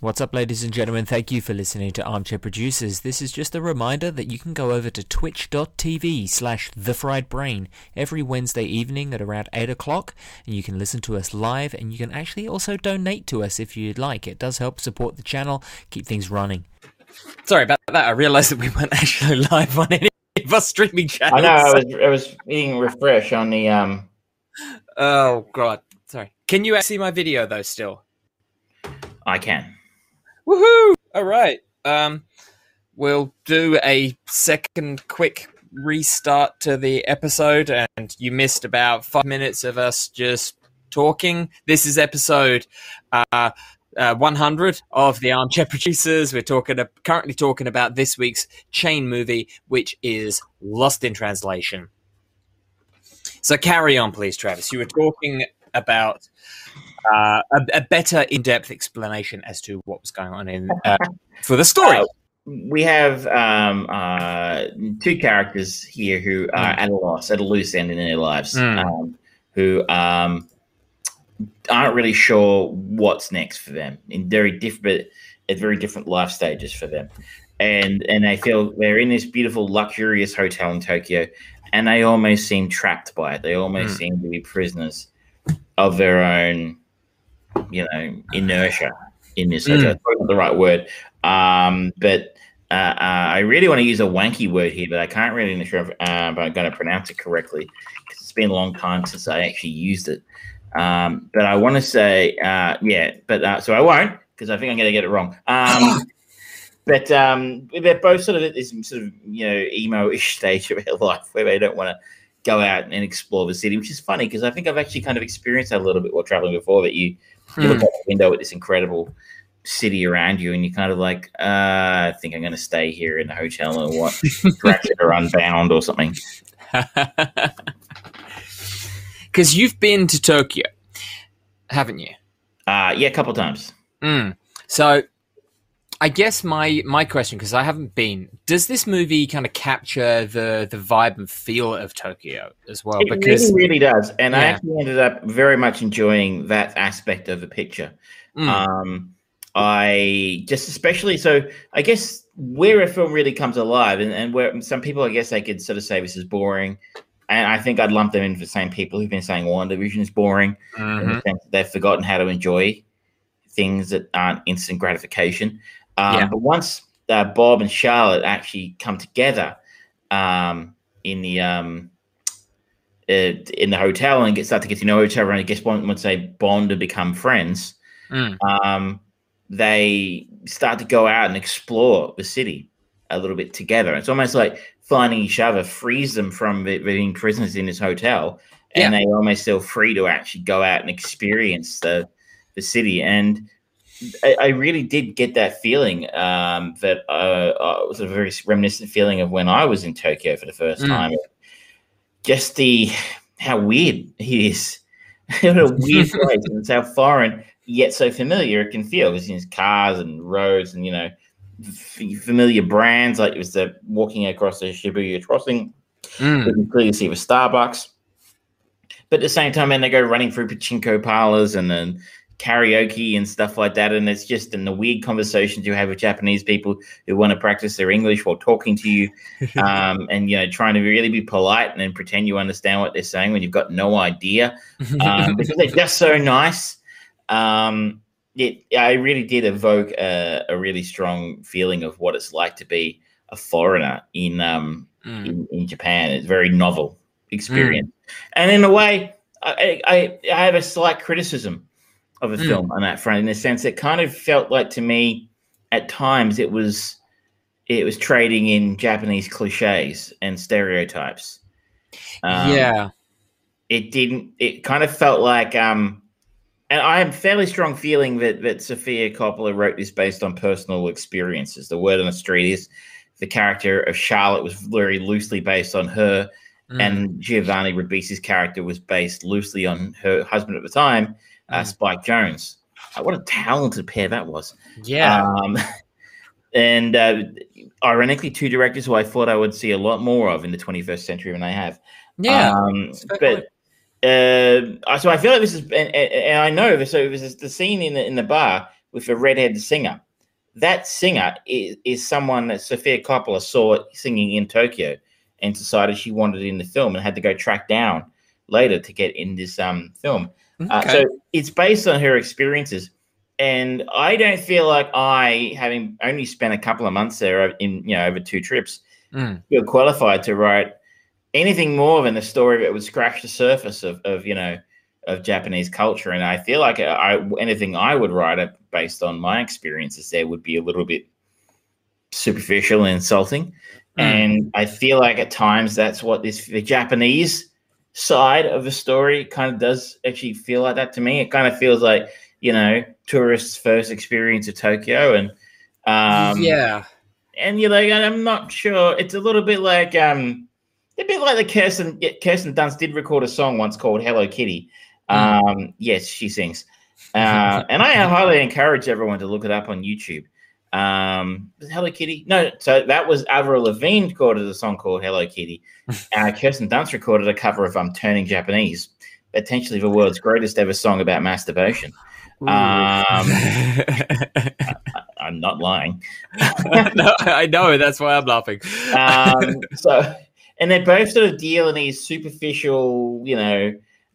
What's up, ladies and gentlemen? Thank you for listening to Armchair Producers. This is just a reminder that you can go over to twitch.tv slash the fried brain every Wednesday evening at around 8 o'clock, and you can listen to us live, and you can actually also donate to us if you'd like. It does help support the channel, keep things running. Sorry about that. I realized that we weren't actually live on any of our streaming channels. I know. I was I was hitting refresh on the um. Oh god. Sorry. Can you see my video though? Still. I can. Woohoo! All right. Um, we'll do a second quick restart to the episode, and you missed about five minutes of us just talking. This is episode uh, uh, 100 of the Armchair Producers. We're talking currently talking about this week's chain movie, which is Lost in Translation. So carry on, please, Travis. You were talking about uh, a, a, better in-depth explanation as to what was going on in uh, for the story. Uh, we have um, uh, two characters here who are mm. at a loss, at a loose end in their lives, mm. um, who um, aren't really sure what's next for them in very different, at very different life stages for them, and and they feel they're in this beautiful, luxurious hotel in Tokyo, and they almost seem trapped by it. They almost mm. seem to be prisoners of their own you know inertia in this. Mm. That's not the right word, um, but uh, uh, I really want to use a wanky word here, but I can't really sure if, uh, if I'm going to pronounce it correctly because it's been a long time since I actually used it. Um, but I want to say, uh, yeah, but uh, so I won't because I think I'm going to get it wrong. Um, but um, they're both sort of at this sort of you know emo-ish stage of their life where they don't want to go out and explore the city, which is funny because I think I've actually kind of experienced that a little bit while traveling before. That you you look hmm. out the window at this incredible city around you, and you're kind of like, uh, I think I'm going to stay here in the hotel and watch Ratchet or Unbound or something. Because you've been to Tokyo, haven't you? Uh, yeah, a couple times. Mm. So I guess my my question, because I haven't been, does this movie kind of capture the the vibe and feel of Tokyo as well? It because really, really does, and yeah. I actually ended up very much enjoying that aspect of the picture. Mm. Um, I just especially so I guess where a film really comes alive, and, and where some people I guess they could sort of say this is boring, and I think I'd lump them in for the same people who've been saying WandaVision is boring. Mm-hmm. they've forgotten how to enjoy things that aren't instant gratification. Um, yeah. But once uh, Bob and Charlotte actually come together um, in the um, uh, in the hotel and get start to get to know each other, and I guess one once they bond and become friends, mm. um, they start to go out and explore the city a little bit together. It's almost like finding each other frees them from being prisoners in this hotel, and yeah. they almost feel free to actually go out and experience the the city. And I, I, really did get that feeling um, that uh, uh, was a very reminiscent feeling of when I was in Tokyo for the first mm. time. Just the how weird he is. what a weird place, and it's how foreign yet so familiar it can feel. Because you cars and roads, and you know, f- familiar brands like it was the walking across the Shibuya crossing. Mm. You can clearly see the Starbucks. But at the same time, and they go running through pachinko parlors and then karaoke and stuff like that. And it's just in the weird conversations you have with Japanese people who want to practice their English while talking to you, um, and you know, trying to really be polite and then pretend you understand what they're saying when you've got no idea, um, because they're just so nice. Um, it, I really did evoke a, a, really strong feeling of what it's like to be a foreigner in um, mm. in, in, Japan. It's a very novel experience, mm. and in a way, I, I, I have a slight criticism of a mm. film on that front in the sense it kind of felt like to me at times it was it was trading in Japanese cliches and stereotypes. Um, yeah. It didn't it kind of felt like um and I am fairly strong feeling that that Sofia Coppola wrote this based on personal experiences. The word on the street is the character of Charlotte was very loosely based on her, mm. and Giovanni Ribisi's character was based loosely on her husband at the time, uh. Spike Jonze. Uh, what a talented pair that was. Yeah. Um, and uh, ironically, two directors who I thought I would see a lot more of in the 21st century than I have. Yeah. Um, but uh, so I feel like this is, and, and I know this. So this is the scene in the in the bar with a redheaded singer. That singer is, is someone that Sofia Coppola saw singing in Tokyo and decided she wanted in the film and had to go track down later to get in this um, film. Uh, okay. Uh, so it's based on her experiences. And I don't feel like I, having only spent a couple of months there in, you know, over two trips, mm. feel qualified to write anything more than a story that would scratch the surface of, of you know, of Japanese culture. And I feel like I, anything I would write based on my experiences there would be a little bit superficial and insulting. Mm. And I feel like at times that's what this the Japanese side of the story kind of does actually feel like that to me. It kind of feels like you know tourists' first experience of Tokyo, and um, yeah, and you know, I'm not sure. It's a little bit like um, a bit like the Kirsten Kirsten Dunst did record a song once called Hello Kitty. Mm. Um, yes, she sings, uh, and I highly encourage everyone to look it up on YouTube. Um, Hello Kitty? No, so that was Avril Lavigne recorded a song called Hello Kitty. uh, Kirsten Dunst recorded a cover of i'm um, Turning Japanese, potentially the world's greatest ever song about masturbation. Um, I, am not lying. no, I know. That's why I'm laughing. um, so, and they both sort of deal in these superficial, you know,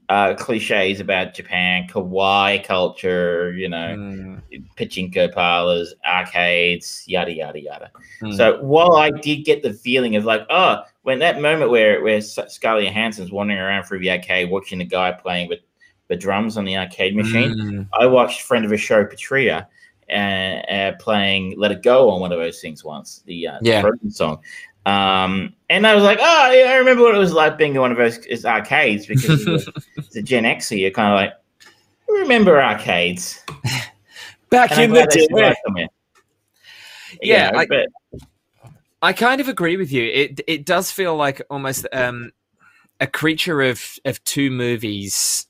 uh, cliches about Japan, kawaii culture, you know, mm. pachinko parlors, arcades, yada yada yada. Mm. So while I did get the feeling of like, oh, when that moment where where Scarlett Johansson's wandering around through the arcade watching the guy playing with the drums on the arcade machine, mm. I watched friend of a show Patria uh, uh, playing "Let It Go" on one of those things once, the, uh, yeah. the song. Um, and I was like, oh, yeah, I remember what it was like being in one of those arcades because it's a Gen Xer. You're kind of like, remember arcades back and in the day. Yeah, I, but... I kind of agree with you. It it does feel like almost um, a creature of of two movies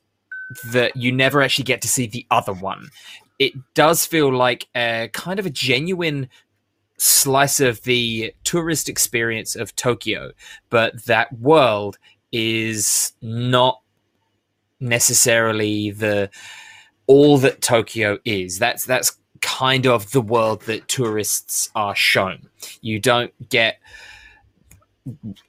that you never actually get to see the other one. It does feel like a kind of a genuine slice of the tourist experience of Tokyo, but that world is not necessarily the all that Tokyo is. That's that's kind of the world that tourists are shown. You don't get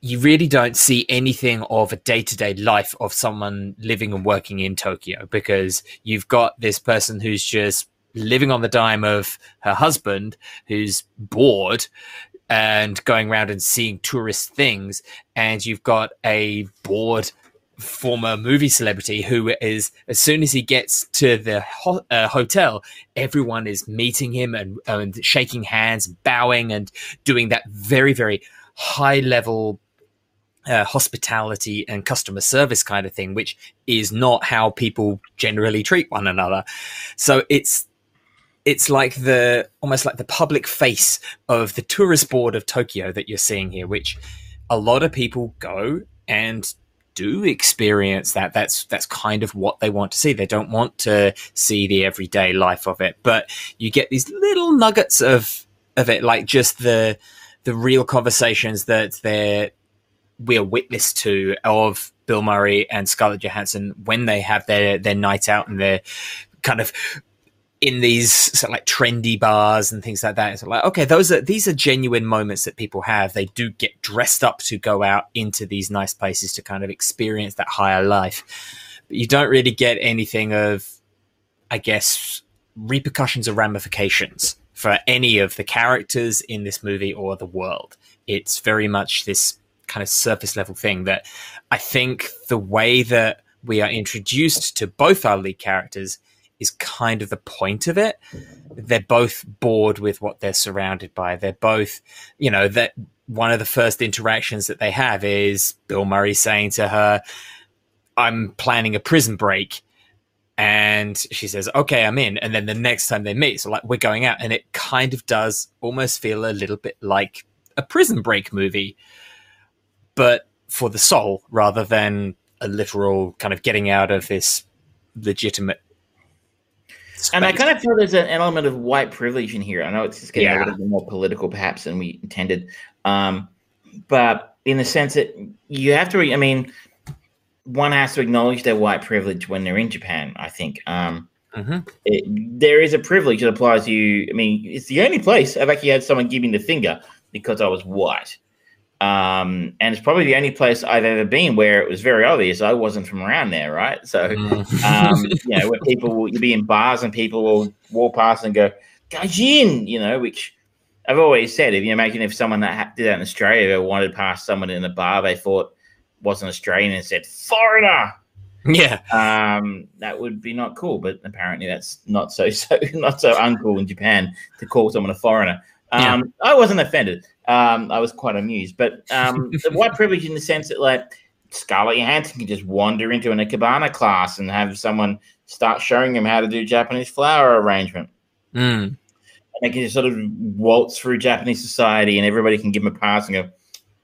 you really don't see anything of a day-to-day life of someone living and working in Tokyo because you've got this person who's just living on the dime of her husband, who's bored and going around and seeing tourist things, and you've got a bored former movie celebrity who is as soon as he gets to the ho- uh, hotel everyone is meeting him and, and shaking hands bowing and doing that very very high level uh, hospitality and customer service kind of thing, which is not how people generally treat one another. So it's it's like the almost like the public face of the tourist board of Tokyo that you're seeing here, which a lot of people go and do experience that. That's that's kind of what they want to see. They don't want to see the everyday life of it, but you get these little nuggets of of it, like just the the real conversations that they're we're witness to of Bill Murray and Scarlett Johansson when they have their their night out and they're kind of in these sort of like trendy bars and things like that. It's like, okay, those are these are genuine moments that people have. They do get dressed up to go out into these nice places to kind of experience that higher life. But you don't really get anything of, I guess, repercussions or ramifications for any of the characters in this movie or the world. It's very much this kind of surface level thing that I think the way that we are introduced to both our lead characters is kind of the point of it. They're both bored with what they're surrounded by. They're both, you know, that one of the first interactions that they have is Bill Murray saying to her, I'm planning a prison break. And she says, okay, I'm in. And then the next time they meet, so like we're going out. And it kind of does almost feel a little bit like a prison break movie, but for the soul rather than a literal kind of getting out of this legitimate and I kind of feel there's an element of white privilege in here. I know it's just getting yeah. a little bit more political, perhaps, than we intended. Um, but in the sense that you have to, I mean, one has to acknowledge their white privilege when they're in Japan. I think. Um, Mm-hmm. It, there is a privilege that applies to you. I mean, it's the only place I've actually had someone give me the finger because I was white. Um, and it's probably the only place I've ever been where it was very obvious I wasn't from around there, right? So, Mm. um, you know, where people will, you'll be in bars and people will walk past and go, Gaijin, you know, which I've always said, if you imagine if someone that ha- did that in Australia wanted past someone in a bar they thought wasn't Australian and said, foreigner, Yeah. um, that would be not cool. But apparently, that's not so so not so uncool in Japan to call someone a foreigner. Um, I wasn't offended. Um, I was quite amused. But um, the white privilege in the sense that like Scarlett Johansson can just wander into an Ikebana class and have someone start showing him how to do Japanese flower arrangement. Mm. And they can just sort of waltz through Japanese society, and everybody can give them a pass and go,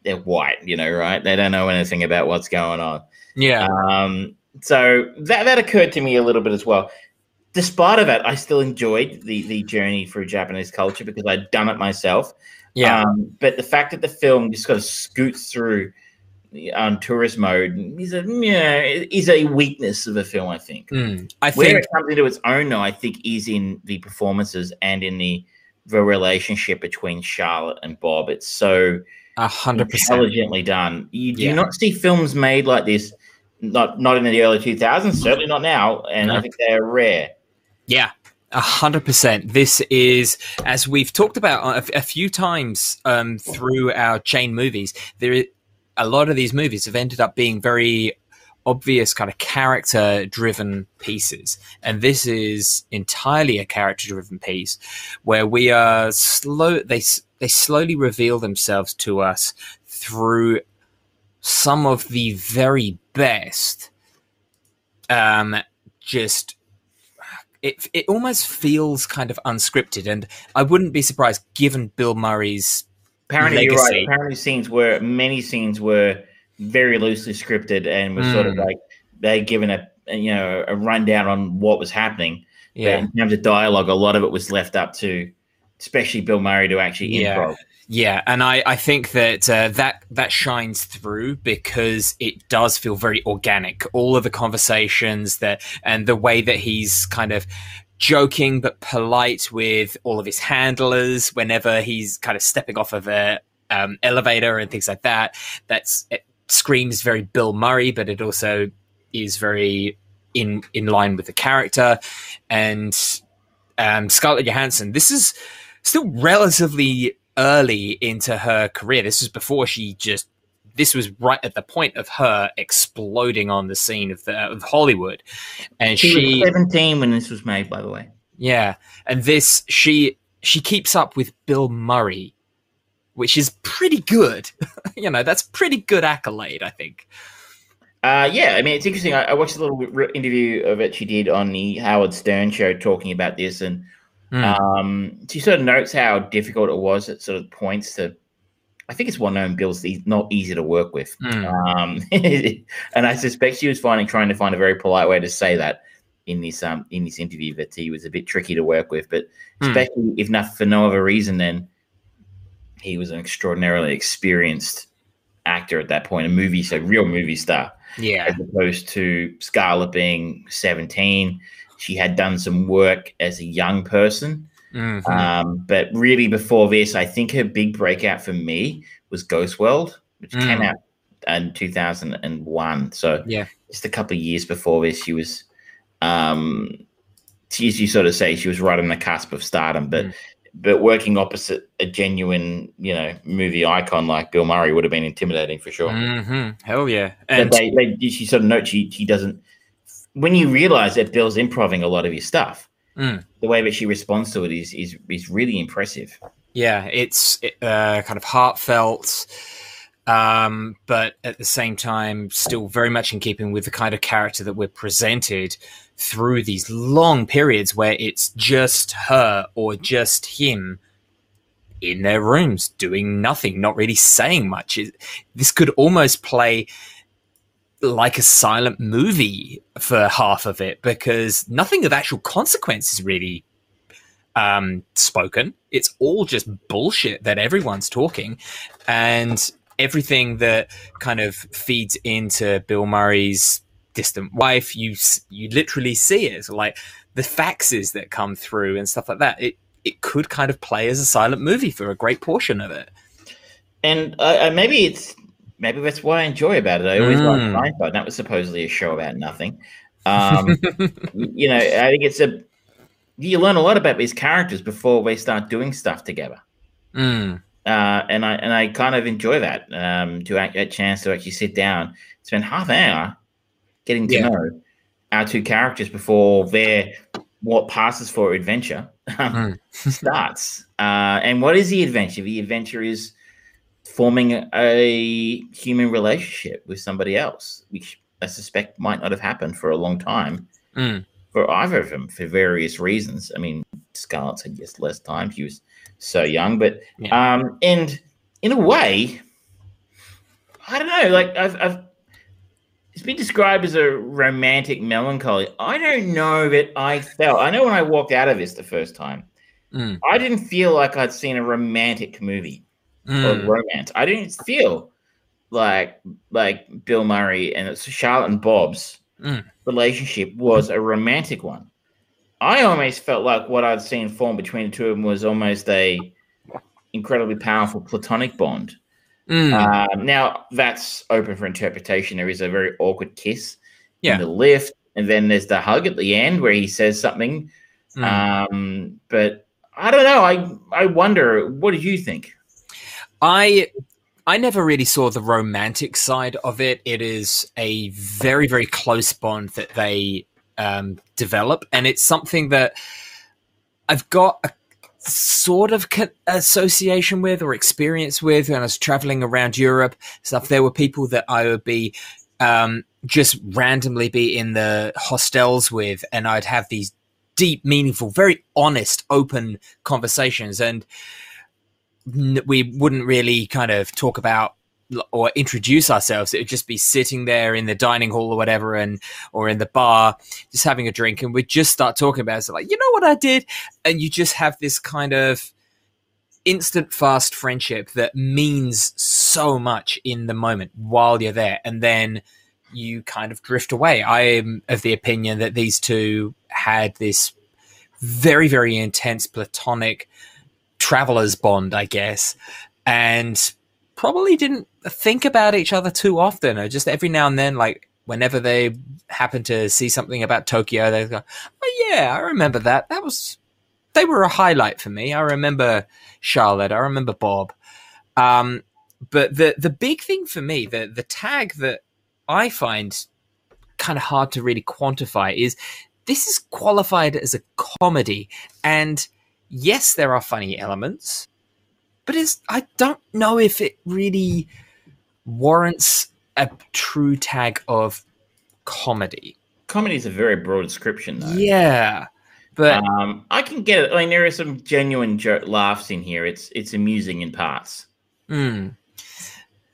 "They're white," you know, right? They don't know anything about what's going on. Yeah. Um, so that that occurred to me a little bit as well. Despite of it, I still enjoyed the the journey through Japanese culture because I'd done it myself. Yeah. Um, but the fact that the film just kind of scoots through on tourist mode is a yeah is a weakness of the film. I think Mm. I where think. it comes into its own, though, I think is in the performances and in the the relationship between Charlotte and Bob. It's so A hundred percent. intelligently done. You do Yeah. not see films made like this, not not in the early 2000s, certainly not now, and No. I think they're rare. Yeah, a hundred percent. This is, as we've talked about a, few times um, through our chain movies. There, i- a lot of these movies have ended up being very obvious, kind of character-driven pieces, and this is entirely a character-driven piece where we are slow. They they slowly reveal themselves to us through some of the very best. Um, just it it almost feels kind of unscripted, and I wouldn't be surprised given Bill Murray's. Apparently, you're right. Apparently, scenes were many scenes were very loosely scripted and was sort of Mm. like they given a you know a rundown on what was happening. But Yeah, in terms of dialogue, a lot of it was left up to, especially Bill Murray, to actually improv. yeah, and I I think that uh, that that shines through because it does feel very organic. All of the conversations that and the way that he's kind of joking but polite with all of his handlers whenever he's kind of stepping off of a um, elevator and things like that. That's it screams very Bill Murray, but it also is very in in line with the character and um, Scarlett Johansson. This is still relatively early into her career. This was before she just. This was right at the point of her exploding on the scene of the of Hollywood, and She, she was 17 when this was made, by the way. yeah, and this she she keeps up with Bill Murray, which is pretty good. you know, that's pretty good accolade, I think. Uh, yeah, I mean, it's interesting. I, I watched a little re- interview of it she did on the Howard Stern show talking about this, and Mm. um, she sort of notes how difficult it was at sort of points to. I think it's well known Bill's not easy to work with, Mm. um, and I suspect she was finding trying to find a very polite way to say that in this um in this interview that he was a bit tricky to work with, but Hmm. especially if not for no other reason than he was an extraordinarily experienced actor at that point, a movie, so real movie star Yeah, as opposed to Scarlett being 17. She had done some work as a young person. Mhm. Um, but really, before this, I think her big breakout for me was Ghost World, which came Mm. out in 2001. So, Yeah. just a couple of years before this, she was, um, she, as you sort of say, she was right on the cusp of stardom. But Mm. but working opposite a genuine, you know, movie icon like Bill Murray would have been intimidating for sure. Mhm. hell yeah, But and they, they, she sort of notes she, she doesn't. When you realize that Bill's improving a lot of his stuff, Mm. the way that she responds to it is is is really impressive. yeah, it's uh, kind of heartfelt, um, but at the same time, still very much in keeping with the kind of character that we're presented through these long periods where it's just her or just him in their rooms doing nothing, not really saying much. It, this could almost play like a silent movie for half of it because nothing of actual consequence is really um, spoken. It's all just bullshit that everyone's talking, and everything that kind of feeds into Bill Murray's distant wife. You you literally see it. Like the faxes that come through and stuff like that. It it could kind of play as a silent movie for a great portion of it. And uh, maybe it's maybe that's what I enjoy about it. I always mm. liked Seinfeld. That was supposedly a show about nothing. Um, you know, I think it's a you learn a lot about these characters before they start doing stuff together. Mm. Uh, and I and I kind of enjoy that um, to act, a chance to actually sit down, spend half an hour getting to yeah. know our two characters before their what passes for adventure mm. starts. Uh, and what is the adventure? The adventure is forming a human relationship with somebody else, which I suspect might not have happened for a long time mm. for either of them for various reasons. I mean, Scarlett said yes less time. She was so young, but yeah. um, and in a way, I don't know. Like I've, I've it's been described as a romantic melancholy. I don't know that I felt. I know when I walked out of this the first time, mm. I didn't feel like I'd seen a romantic movie mm. or romance. I didn't feel like like Bill Murray and Charlotte and Bob's mm. relationship was a romantic one. I almost felt like what I'd seen form between the two of them was almost a incredibly powerful platonic bond. Mm. Uh, now that's open for interpretation. There is a very awkward kiss yeah. in the lift, and then there's the hug at the end where he says something. Mm. Um, but I don't know. I I wonder. What did you think? I I never really saw the romantic side of it. It is a very very close bond that they um, develop, and it's something that I've got a sort of association with or experience with when I was traveling around Europe. Stuff there were people that I would be um, just randomly be in the hostels with, and I'd have these deep, meaningful, very honest, open conversations, and we wouldn't really kind of talk about or introduce ourselves. It would just be sitting there in the dining hall or whatever, and or in the bar, just having a drink, and we'd just start talking about it. So like, you know what I did, and you just have this kind of instant fast friendship that means so much in the moment while you're there, and then you kind of drift away. I am of the opinion that these two had this very, very intense platonic travelers bond, I guess, and probably didn't think about each other too often, or just every now and then, like whenever they happen to see something about Tokyo, they go, "Oh yeah, I remember that. That was they were a highlight for me. I remember Charlotte. I remember Bob." Um, but the the big thing for me, the the tag that I find kind of hard to really quantify is this is qualified as a comedy, and yes, there are funny elements, but it's I don't know if it really warrants a true tag of comedy. Comedy is a very broad description, though. Yeah, but um, I can get it. I mean, there are some genuine jo- laughs in here. It's it's amusing in parts. Mm.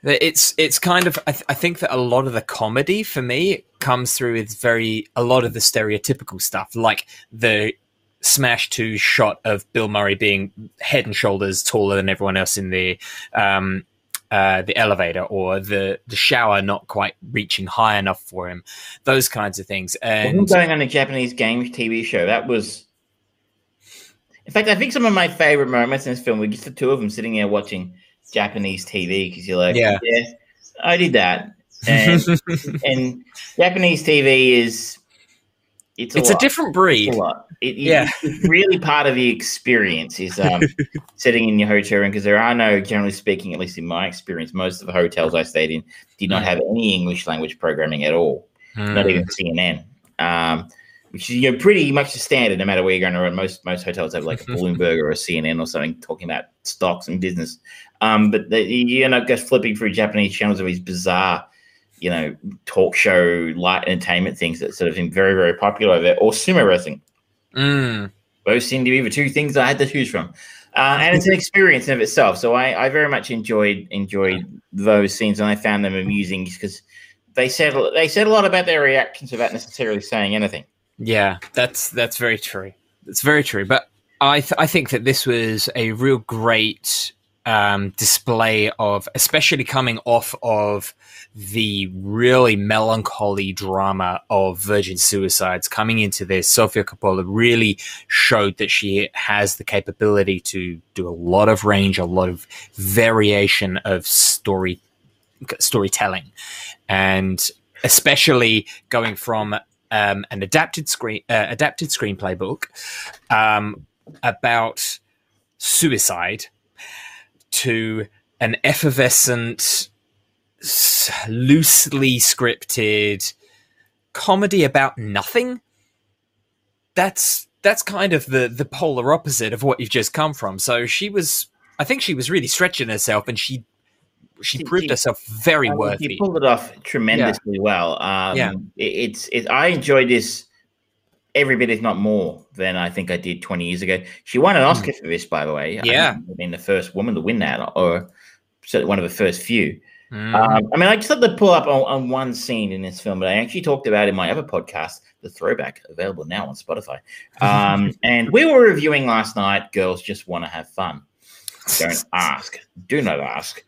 It's it's kind of I, th- I, think that a lot of the comedy for me comes through with very a lot of the stereotypical stuff, like the smash to shot of Bill Murray being head and shoulders taller than everyone else in the um, uh, the elevator or the the shower not quite reaching high enough for him. Those kinds of things. And going on a Japanese games TV show that was. In fact, I think some of my favorite moments in this film were just the two of them sitting there watching Japanese TV because you're like, yeah, yeah, I did that. And, and Japanese TV is it's a, it's a different breed. It's it, yeah, it's really part of the experience is um, sitting in your hotel room because there are no, generally speaking, at least in my experience, most of the hotels I stayed in did not mm. have any English language programming at all, mm. not even CNN. Um, which is you know pretty much the standard no matter where you're going to Most most hotels have like a Bloomberg or a CNN or something talking about stocks and business. Um, but the, you end up just flipping through Japanese channels of these bizarre you know, talk show, light entertainment things that sort of been very, very popular there, or sumo wrestling. Mm. Both seem to be the two things I had to choose from. Uh, and it's an experience in of itself. So I, I very much enjoyed enjoyed those scenes, and I found them amusing because they said they said a lot about their reactions without necessarily saying anything. Yeah, that's that's very true. It's very true. But I th- I think that this was a real great um, display of, especially coming off of the really melancholy drama of Virgin Suicides, coming into this, Sofia Coppola really showed that she has the capability to do a lot of range, a lot of variation of story storytelling, and especially going from um, an adapted screen uh, adapted screenplay book um, about suicide to an effervescent, loosely scripted comedy about nothing. That's that's kind of the the polar opposite of what you've just come from. So she was, I think, she was really stretching herself, and she she proved she, herself very I mean, worthy. She pulled it off tremendously yeah. well. Um, yeah, it, it's it, I enjoyed this every bit, if not more, than I think I did 20 years ago. She won an hmm. Oscar mm. for this, by the way. Yeah. I mean, the first woman to win that, or certainly one of the first few. Mm. Um, I mean, I just had to pull up on, on, one scene in this film, but I actually talked about in my other podcast, The Throwback, available now on Spotify. Um, and we were reviewing last night Girls Just Want to Have Fun. Don't ask. Do not ask.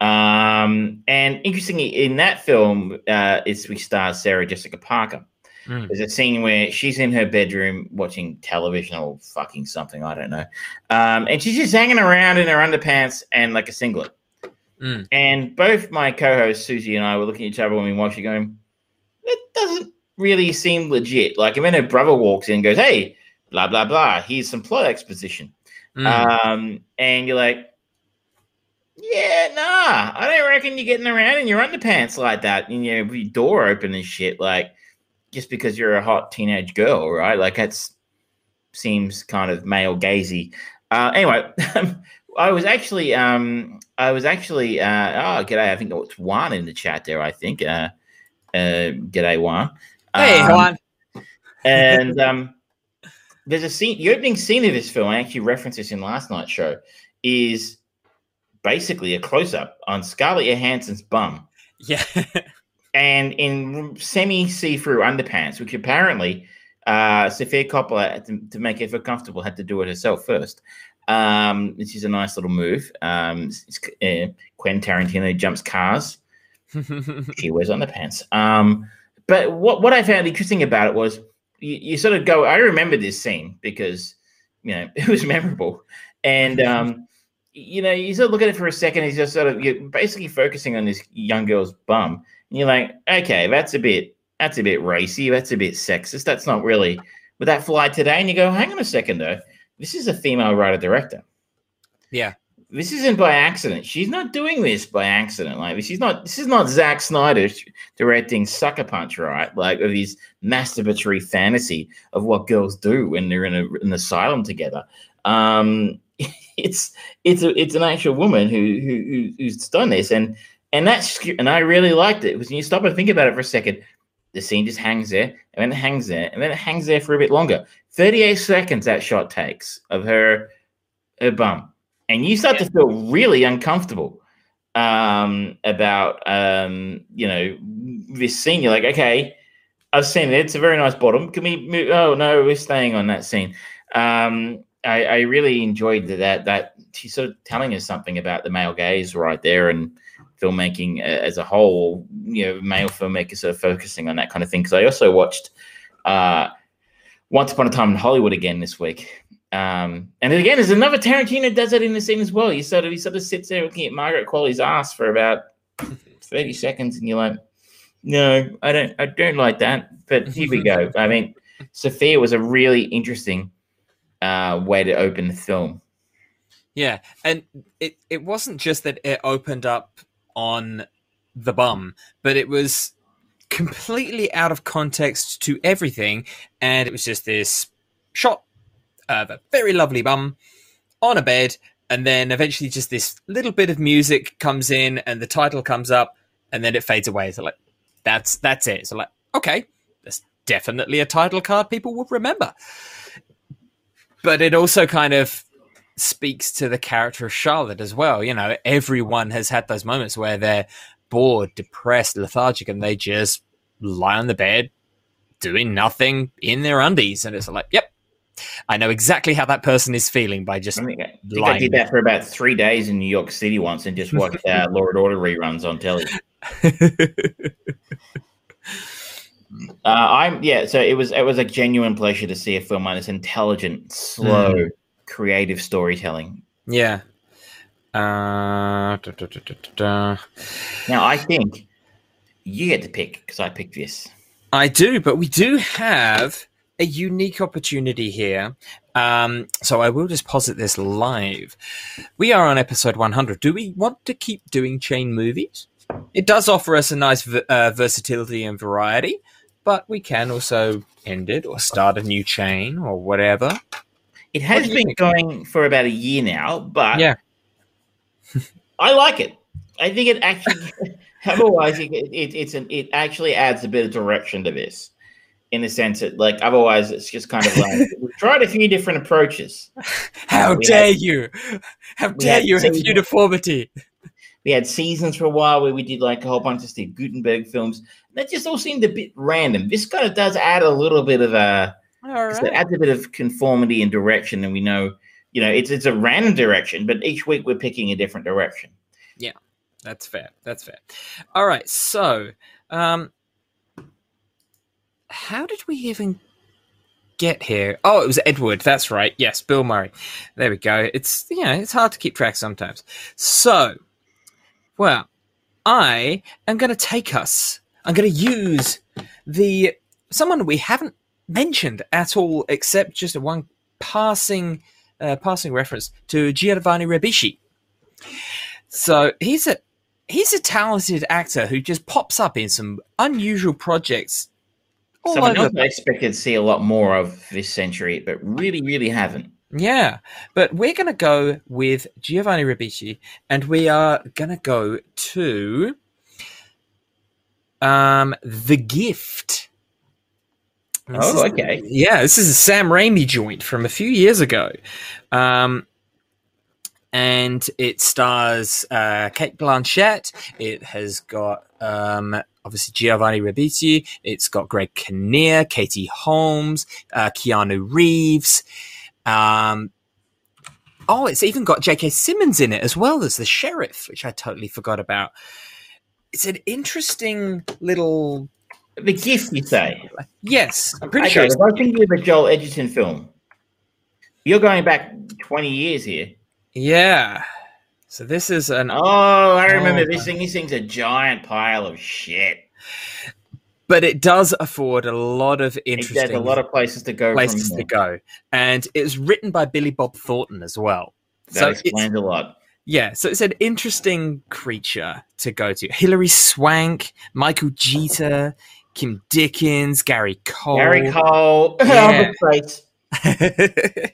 Um, and interestingly, in that film, uh, it's we star Sarah Jessica Parker. Mm. There's a scene where she's in her bedroom watching television or fucking something, I don't know. Um, and she's just hanging around in her underpants and like a singlet. Mm. And both my co hosts, Susie and I, were looking at each other when we watched it going, it doesn't really seem legit. Like, when her brother walks in and goes, hey, blah, blah, blah, here's some plot exposition. Mm. Um, and you're like, yeah, nah, I don't reckon you're getting around in your underpants like that, and you know, your door open and shit. Like, just because you're a hot teenage girl, right? Like that seems kind of male gazy. Uh, anyway, I was actually, um, I was actually, uh, oh, g'day. I think it's Juan in the chat there. I think, uh, uh, g'day Juan. Hey um, Juan. and um, there's a scene. The opening scene of this film, I actually referenced this in last night's show, is basically a close up on Scarlett Johansson's bum. Yeah. and in semi see-through underpants, which apparently uh, Sofia Coppola, to, to, make her feel comfortable, had to do it herself first. Um, this is a nice little move. Um, uh, Quentin Tarantino jumps cars. she wears underpants. Um, but what, what I found interesting about it was you, you, sort of go, I remember this scene because, you know, it was memorable. And, um, you know, you sort of look at it for a second, he's just sort of you're basically focusing on this young girl's bum. And you're like, okay, that's a bit that's a bit racy, that's a bit sexist. That's not really would that fly today? And you go, hang on a second though. This is a female writer director. Yeah. This isn't by accident. She's not doing this by accident. Like she's not. This is not Zack Snyder directing Sucker Punch, right? Like of his masturbatory fantasy of what girls do when they're in a, an asylum together. Um, it's it's a, it's an actual woman who, who who's done this, and and that's and I really liked it because when you stop and think about it for a second, the scene just hangs there, and then it hangs there, and then it hangs there for a bit longer. Thirty-eight seconds that shot takes of her her bum, and you start yeah. to feel really uncomfortable um, about um, you know this scene. You're like, okay, I've seen it. It's a very nice bottom. Can we? Move? Oh no, we're staying on that scene. Um, I, I really enjoyed that. That she's sort of telling us something about the male gaze right there, and filmmaking as a whole, you know, male filmmakers are focusing on that kind of thing. Because I also watched uh, Once Upon a Time in Hollywood again this week. Um, and again, there's another Tarantino does it in the scene as well. He sort of he sort of sits there looking at Margaret Qualley's ass for about 30 seconds, and you're like, no, I don't I don't like that. But here we go. I mean, Sofia was a really interesting uh, way to open the film. Yeah, and it, it wasn't just that it opened up on the bum, but it was completely out of context to everything, and it was just this shot of a very lovely bum on a bed, and then eventually just this little bit of music comes in, and the title comes up, and then it fades away. So like, that's that's it. So like, okay, that's definitely a title card people will remember. But it also kind of speaks to the character of Charlotte as well. You know, everyone has had those moments where they're bored, depressed, lethargic, and they just lie on the bed doing nothing in their undies. And it's like, yep, I know exactly how that person is feeling by just. I think, I, think I did that for about three days in New York City once, and just watched uh, Law and Order reruns on telly. Uh, I'm yeah. So it was it was a genuine pleasure to see a film like this intelligent, slow, mm. Creative storytelling. Yeah. Uh, da, da, da, now I think you get to pick because I picked this. I do, but we do have a unique opportunity here. Um, so I will just posit this live. We are on episode 100. Do we want to keep doing chain movies? It does offer us a nice uh, versatility and variety but we can also end it or start a new chain or whatever. It has been think? going for about a year now, but yeah, I like it. I think it actually, otherwise, it, it, it's an, it actually adds a bit of direction to this, in the sense that, like, otherwise, it's just kind of like we've tried a few different approaches. How uh, dare had, you? How dare you have uniformity? We had seasons for a while where we did like a whole bunch of Steve Guttenberg films. That just all seemed a bit random. This kind of does add a little bit of a right. adds a bit of conformity and direction, and we know, you know, it's it's a random direction, but each week we're picking a different direction. Yeah, that's fair. That's fair. All right, so um, how did we even get here? Oh, it was Edward. That's right. Yes, Bill Murray. There we go. It's you know, it's hard to keep track sometimes. So well, I am going to take us. I'm going to use the someone we haven't mentioned at all, except just a one passing uh, passing reference to Giovanni Ribisi. So he's a he's a talented actor who just pops up in some unusual projects. Someone else I expected to see a lot more of this century, but really, really haven't. Yeah, but we're going to go with Giovanni Ribisi, and we are going to go to um, The Gift. This oh, okay. yeah, this is a Sam Raimi joint from a few years ago. Um, and it stars uh, Cate Blanchett. It has got um, obviously Giovanni Ribisi. It's got Greg Kinnear, Katie Holmes, uh, Keanu Reeves. Um, oh, it's even got J.K. Simmons in it as well as the sheriff, which I totally forgot about. It's an interesting little. The gift, you say? Yes, I'm pretty okay, sure. If I think of a Joel Edgerton film, you're going back 20 years here. Yeah. So this is an. Oh, I remember oh, this thing. This thing's a giant pile of shit but it does afford a lot of interesting, a lot of places to go. Places to go, and it was written by Billy Bob Thornton as well. That so explains a lot. Yeah, so it's an interesting creature to go to. Hilary Swank, Michael Jeter, Kim Dickens, Gary Cole. Gary Cole. Yeah.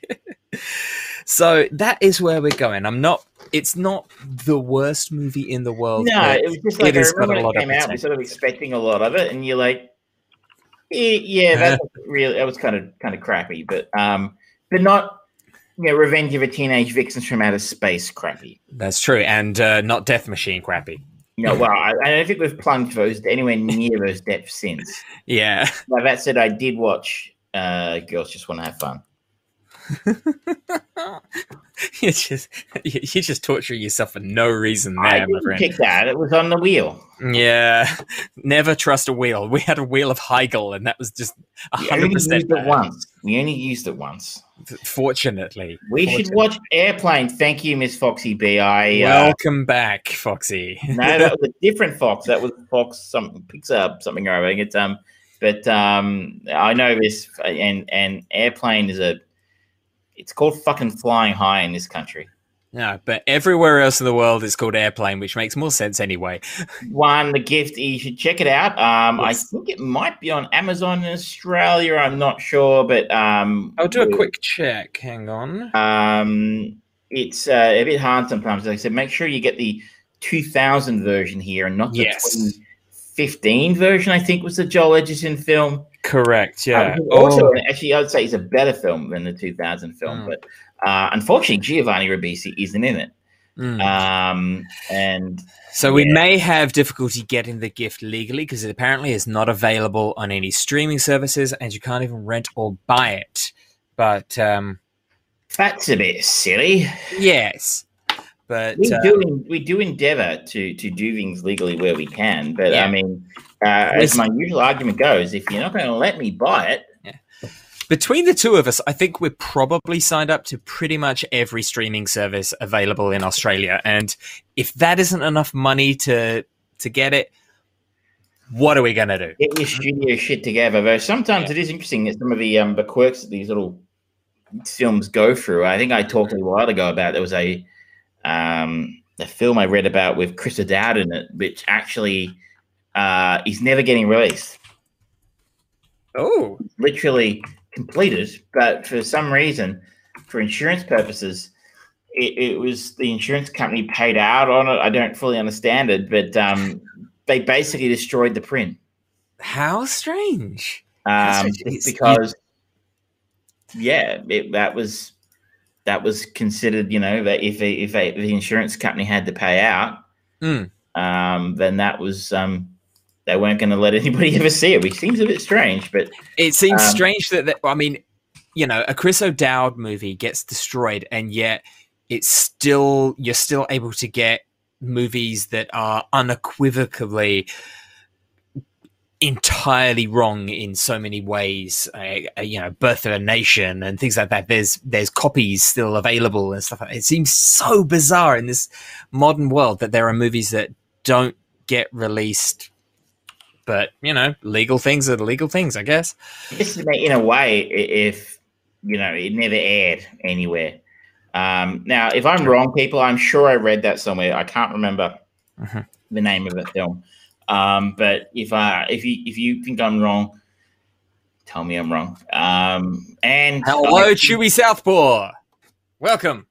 so that is where we're going. I'm not it's not the worst movie in the world. No, it was just like I remember when it came out, we're sort of expecting a lot of it, and you're like, yeah, that was really that was kind of kind of crappy, but um, but not you know, Revenge of a Teenage Vixen from Outer Space crappy. That's true, and uh, not Death Machine crappy. No, well, I, I, don't think we've plunged those anywhere near those depths since. Yeah. Now that said, I did watch uh, Girls Just Want to Have Fun. you just you're just torturing yourself for no reason there, I didn't pick that. It was on the wheel. Yeah, never trust a wheel. We had a wheel of Heigl, and that was just hundred percent. once. We only used it once. Fortunately, we Fortunately. should watch Airplane. Thank you, Miss Foxy B. I uh, welcome back, Foxy. no, that was a different Fox. That was Fox. Some Pixar something. I think it's um, but um, I know this, and and Airplane is a it's called fucking flying high in this country. No, but everywhere else in the world it's called airplane, which makes more sense anyway. One, the gift, you should check it out. Um, yes. I think it might be on Amazon in Australia. I'm not sure, but um, I'll do a quick check. Hang on. Um, it's uh, a bit hard sometimes. Like I said, make sure you get the 2000 version here and not the yes. 2015 version. I think was the Joel Edgerton film. Correct. Yeah. Uh, also, oh. actually, I would say it's a better film than the 2000 film, mm. but uh, unfortunately, Giovanni Ribisi isn't in it. Mm. Um, and so yeah. we may have difficulty getting the gift legally because it apparently is not available on any streaming services, and you can't even rent or buy it. But um, That's a bit silly. yes, but We uh, do we do endeavour to to do things legally where we can, but Yeah. I mean, uh, as my usual argument goes, if you're not going to let me buy it, between the two of us, I think we're probably signed up to pretty much every streaming service available in Australia. And if that isn't enough money to to get it, what are we gonna do? get your studio shit together. Though sometimes it is interesting that some of the um the quirks that these little films go through. I think I talked a while ago about there was a um a film I read about with Chris O'Dowd in it, which actually uh is never getting released. Oh, Literally completed, but for some reason, for insurance purposes, it, it was the insurance company paid out on it. I don't fully understand it, but um they basically destroyed the print. how strange! um, right. just because yeah it, that was that was considered you know that if a, if, a, if the insurance company had to pay out Mm. um, then that was um, they weren't going to let anybody ever see it which seems a bit strange but It seems Um, strange that, that I mean, you know, a Chris O'Dowd movie gets destroyed, and yet it's still you're still able to get movies that are unequivocally entirely wrong in so many ways uh, you know birth of a nation and things like that. There's there's copies still available and stuff like that. it seems so bizarre in this modern world that there are movies that don't get released but you know legal things are legal things i guess. In a way if you know it never aired anywhere. Um, now if i'm wrong people i'm sure i read that somewhere. I can't remember Mhm. the name of the film um, but if I if you if you think i'm wrong tell me i'm wrong. Um, and hello I- chewy southpaw. Welcome.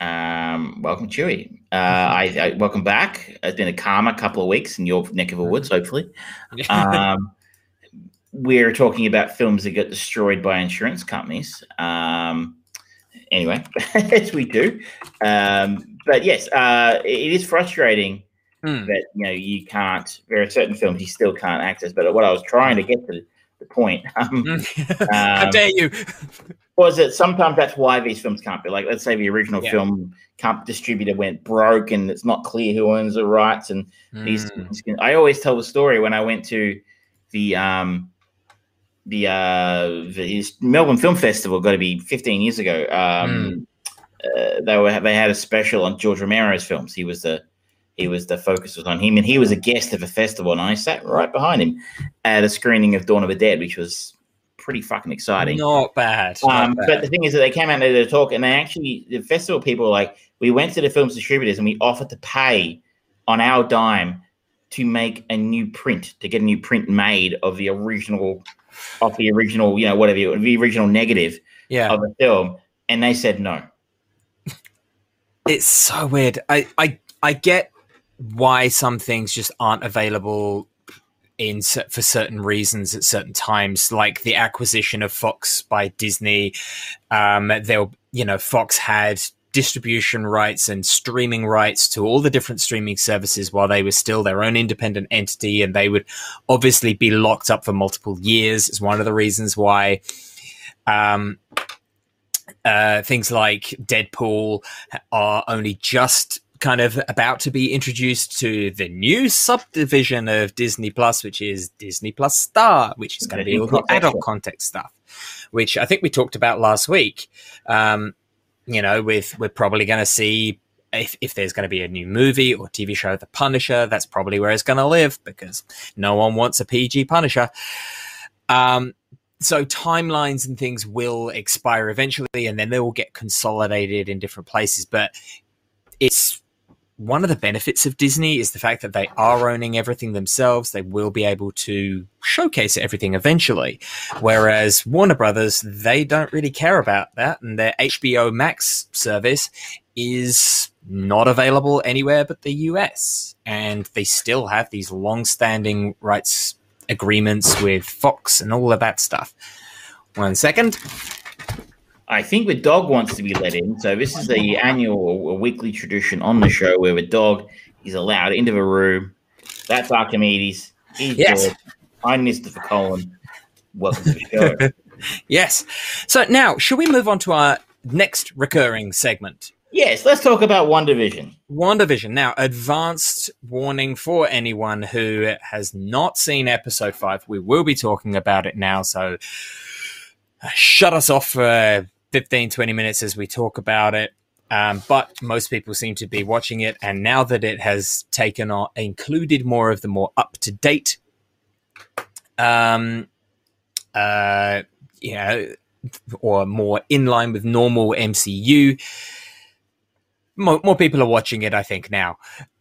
Um, welcome chewy. Uh, I, I welcome back. It's been a calmer couple of weeks in your neck of the woods hopefully. Um, we're talking about films that get destroyed by insurance companies. Um, anyway, as we do. Um, but yes, uh, it is frustrating Hmm. that you know you can't. There are certain films you still can't access. But what I was trying to get to the point um, how Um, dare you was that sometimes that's why these films can't be like. Let's say the original Yeah. film comp- distributor went broke, and it's not clear who owns the rights, and these Hmm. things can- I always tell the story when I went to the um the uh the Melbourne Film Festival got to be 15 years ago. Um uh, they were they had a special on George Romero's films. He was the he was the focus was on him and he was a guest of a festival and I sat right behind him at a screening of Dawn of the Dead which was pretty fucking exciting. not bad, not Um, bad. but the thing is that they came out and they did a talk, and they actually the festival people were like, we went to the film's distributors and we offered to pay on our dime to make a new print, to get a new print made of the original, of the original, you know, whatever, you- the original negative yeah of the film, and they said no. it's so weird. I, I I get why some things just aren't available in for certain reasons at certain times, like the acquisition of Fox by Disney. Um, they'll you know Fox had distribution rights and streaming rights to all the different streaming services while they were still their own independent entity and they would obviously be locked up for multiple years is one of the reasons why um, uh, things like Deadpool are only just kind of about to be introduced to the new subdivision of Disney Plus, which is Disney Plus Star, which is going to be all the adult Extra. context stuff, which I think we talked about last week. Um, you know, with we're probably going to see if, if there's going to be a new movie or TV show, The Punisher, that's probably where it's going to live because no one wants a PG Punisher. Um, so timelines and things will expire eventually and then they will get consolidated in different places but it's one of the benefits of disney is the fact that they are owning everything themselves they will be able to showcase everything eventually whereas warner brothers they don't really care about that and their hbo max service is not available anywhere but the us and they still have these long-standing rights agreements with Fox and all of that stuff. One second. I think the dog wants to be let in. So this is the annual or weekly tradition on the show where the dog is allowed into the room. That's Archimedes. He's Yes. George. I'm Mr. Colin. Welcome to the show. yes. So now, should we move on to our next recurring segment? Yes, let's talk about WandaVision. WandaVision. Now, advanced warning for anyone who has not seen episode five. We will be talking about it now, so uh, shut us off for 15, 20 minutes as we talk about it. Um, but most people seem to be watching it, and now that it has taken on, included more of the more up to date, um, uh, you know, or more in line with normal MCU more, more people are watching it, I think, now.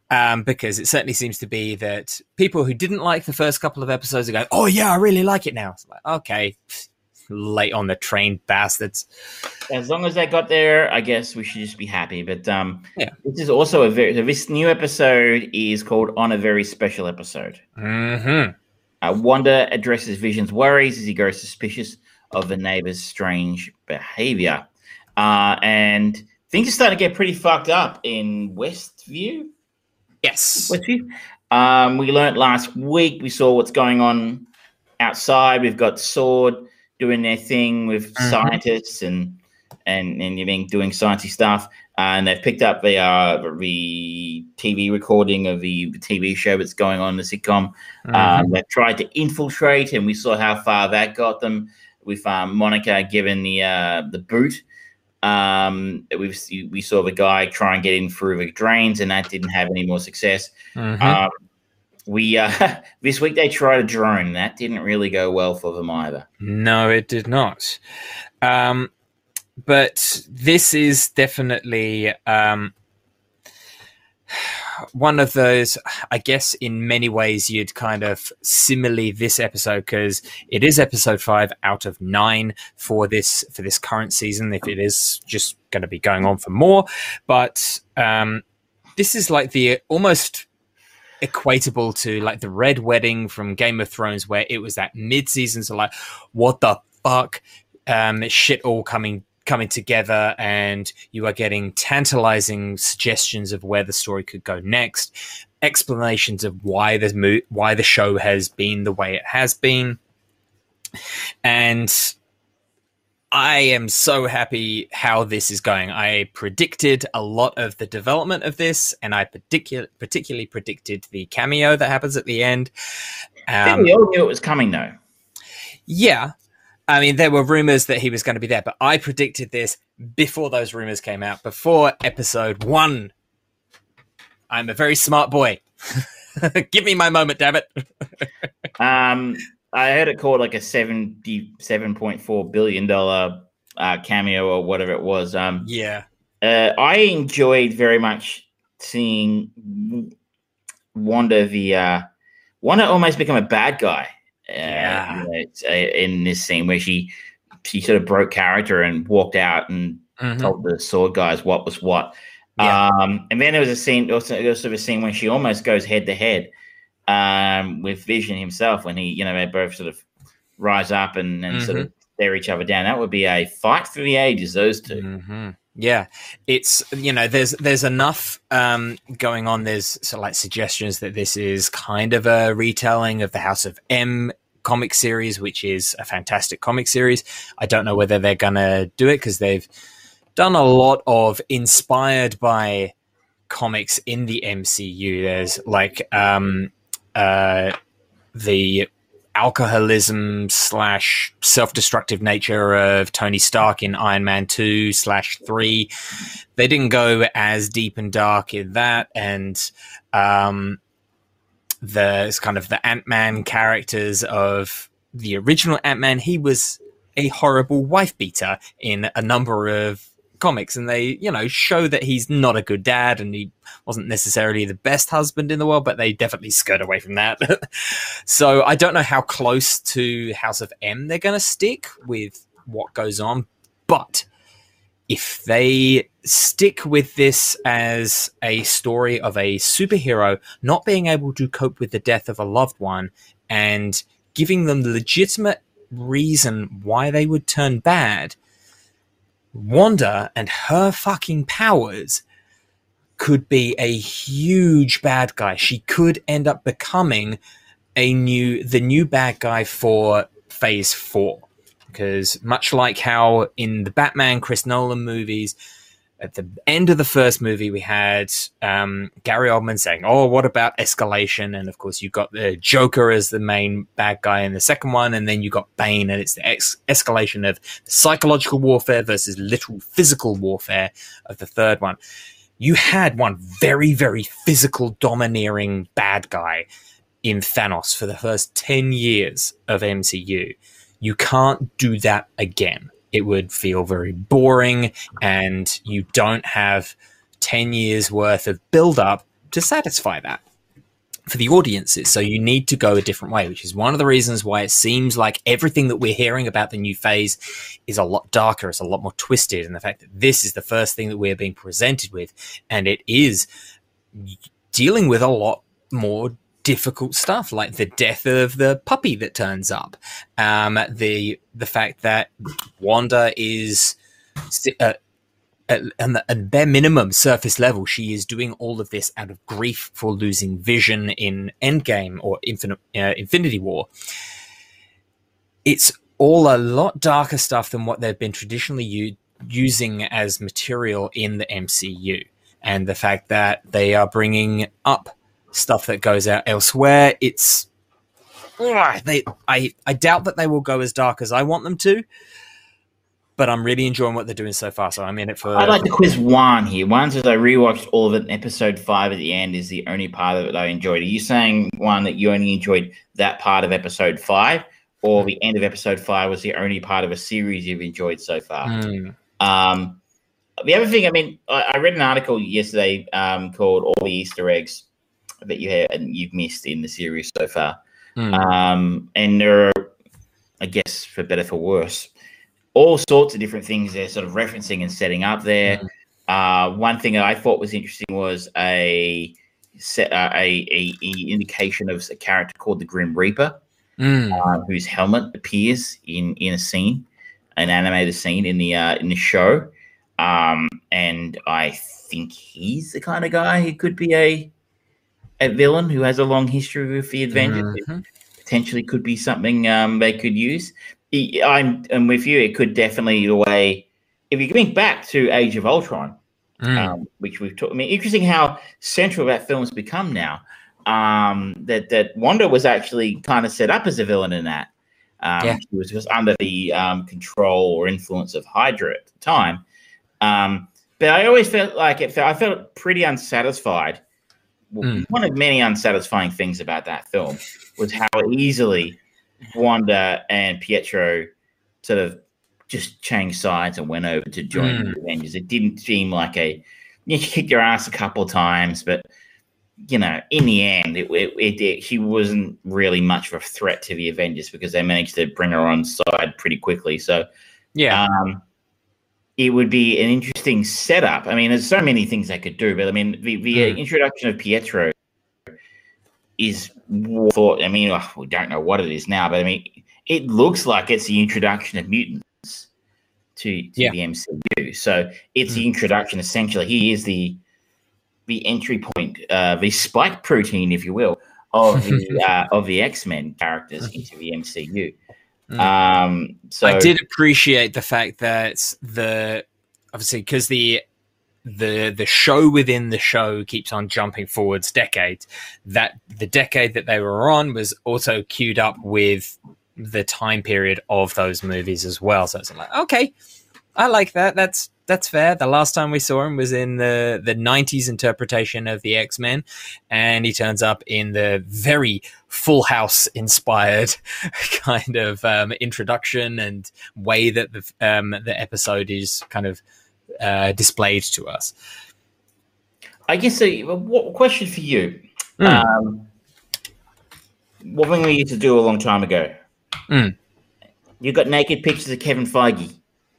Um, because it certainly seems to be that people who didn't like the first couple of episodes are going, "Oh yeah, I really like it now." It's like, okay, late on the train, bastards. As long as they got there, I guess we should just be happy. But um, yeah, this is also a very this new episode is called "On a Very Special Episode." Mm-hmm. Uh, Wanda addresses Vision's worries as he grows suspicious of the neighbor's strange behavior, uh, and things are starting to get pretty fucked up in Westview. Yes. Westview. Um, we learned last week. We saw what's going on outside. We've got Sword doing their thing with mm-hmm. scientists and and and you mean doing sciencey stuff. And they've picked up the uh, the TV recording of the, the TV show that's going on the sitcom. Mm-hmm. Um, they've tried to infiltrate, and we saw how far that got them. With um, Monica given the uh, the boot um, we we saw the guy try and get in through the drains, and that didn't have any more success. Mm-hmm. Um, we uh, this week they tried a drone. That didn't really go well for them either. No, it did not. Um, but this is definitely um, one of those, I guess, in many ways, you'd kind of simile this episode because it is episode five out of nine for this for this current season. If it is just going to be going on for more, but um, this is like the almost equatable to like the Red Wedding from Game of Thrones, where it was that mid season. So like, what the fuck? Um, shit all coming coming together and you are getting tantalizing suggestions of where the story could go next explanations of why the mo- why the show has been the way it has been and I am so happy how this is going. I predicted a lot of the development of this, and I particu- particularly predicted the cameo that happens at the end. Um, we all knew it was coming, though. Yeah, I mean, there were rumors that he was going to be there, but I predicted this before those rumors came out, before episode one. I'm a very smart boy. Give me my moment, damn it. um, I heard it called like a seventy-seven point four billion dollar uh, cameo or whatever it was. Um, yeah, uh, I enjoyed very much seeing Wanda the uh, Wanda almost become a bad guy yeah. You know, uh, in this scene where she she sort of broke character and walked out and mm-hmm. told the sword guys what was what. Yeah. Um, and then there was a scene, also, also a scene when she almost goes head to head um, with Vision himself when he, you know, they both sort of rise up and, and mm-hmm. sort of tear each other down. That would be a fight for the ages, those 2 mm-hmm. Yeah, it's you know there's there's enough um, going on. There's sort of like suggestions that this is kind of a retelling of the House of M comic series, which is a fantastic comic series. I don't know whether they're gonna do it because they've done a lot of inspired by comics in the MCU. There's like um, uh, the alcoholism slash self-destructive nature of Tony Stark in Iron Man 2 slash 3. They didn't go as deep and dark in that. And um, the kind of the Ant-Man characters of the original Ant-Man, he was a horrible wife beater in a number of comics and they you know show that he's not a good dad and he wasn't necessarily the best husband in the world but they definitely skirt away from that. So i don't know how close to house of m they're going to stick with what goes on but if they stick with this as a story of a superhero not being able to cope with the death of a loved one and giving them the legitimate reason why they would turn bad Wanda and her fucking powers could be a huge bad guy. She could end up becoming a new the new bad guy for phase 4. because much like how in the Batman Chris Nolan movies, at the end of the first movie, we had um, Gary Oldman saying, "Oh, what about escalation?" And of course, you got the Joker as the main bad guy in the second one, and then you got Bane, and it's the ex- escalation of psychological warfare versus literal physical warfare of the third one. You had one very, very physical, domineering bad guy in Thanos for the first ten years of MCU. You can't do that again it would feel very boring and you don't have 10 years worth of build up to satisfy that for the audiences. So you need to go a different way, which is one of the reasons why it seems like everything that we're hearing about the new phase is a lot darker, it's a lot more twisted. And the fact that this is the first thing that we're being presented with, and it is dealing with a lot more difficult stuff like the death of the puppy that turns up um, the the fact that wanda is uh, at, at the bare minimum surface level she is doing all of this out of grief for losing vision in endgame or infinite uh, infinity war. It's all a lot darker stuff than what they've been traditionally u- using as material in the mcu and the fact that they are bringing up stuff that goes out elsewhere. It's they I I doubt that they will go as dark as I want them to. But I'm really enjoying what they're doing so far, so I'm in it for. I'd like to quiz Juan here. Juan says I rewatched all of it. And episode five at the end is the only part of it I enjoyed. Are you saying Juan that you only enjoyed that part of episode five, or the end of episode five was the only part of a series you've enjoyed so far? Mm. Um, the other thing, I mean, I, I read an article yesterday um, called "All the Easter Eggs." That you have and you've missed in the series so far. Mm. Um, and there are, I guess, for better for worse, all sorts of different things they're sort of referencing and setting up there. Mm. Uh, one thing that I thought was interesting was a set uh, a, a, a, indication of a character called the Grim Reaper, mm. uh, whose helmet appears in in a scene, an animated scene in the uh, in the show. Um, and I think he's the kind of guy who could be a a villain who has a long history with the Avengers. Mm-hmm. Potentially could be something um, they could use. I'm, I'm with you. It could definitely the way if you think back to Age of Ultron, mm. um, which we've talked. I mean, interesting how central that film has become now. Um, that that Wanda was actually kind of set up as a villain in that. Um, yeah. She was just under the um, control or influence of Hydra at the time. Um, but I always felt like it. I felt pretty unsatisfied Mm. one of many unsatisfying things about that film was how easily Wanda and Pietro sort of just changed sides and went over to join Mm. the Avengers. It didn't seem like a you kicked your ass a couple of times, but you know, in the end, it, it, it, it, she wasn't really much of a threat to the Avengers because they managed to bring her on side pretty quickly. So, Yeah. um, it would be an interesting setup. I mean, there's so many things they could do, but I mean, the, the Mm. introduction of Pietro is thought. I mean, oh, we don't know what it is now, but I mean, it looks like it's the introduction of mutants to, to Yeah. the MCU. So it's Mm. the introduction. Essentially, he is the the entry point, uh, the spike protein, if you will, of the uh, of the X Men characters into the MCU. Mm. Um, so I did appreciate the fact that the obviously because the the the show within the show keeps on jumping forwards decades. That the decade that they were on was also queued up with the time period of those movies as well. So it's like okay, I like that. That's that's fair. The last time we saw him was in the the '90s interpretation of the X Men, and he turns up in the very Full House inspired kind of um, introduction and way that the um, the episode is kind of uh, displayed to us. I guess a what question for you? Mm. Um, one thing we used to do a long time ago. Mm. You got naked pictures of Kevin Feige.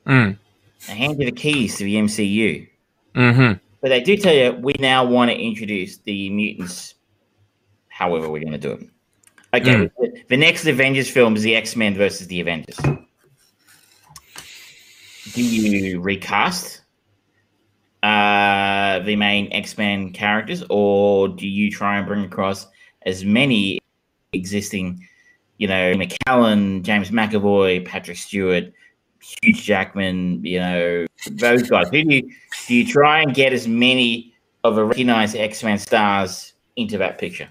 Mm. They hand you the keys to the MCU, hmm but they do tell you we now want to introduce the mutants. However, we're going to do it. Okay, the, the next Avengers film is the X Men versus the Avengers. Do you recast uh, the main X Men characters, or do you try and bring across as many existing you know, McKellen, James McAvoy, Patrick Stewart, Hugh Jackman, you know, those guys. Who do you do you try and get as many of a recognized X Men stars into that picture?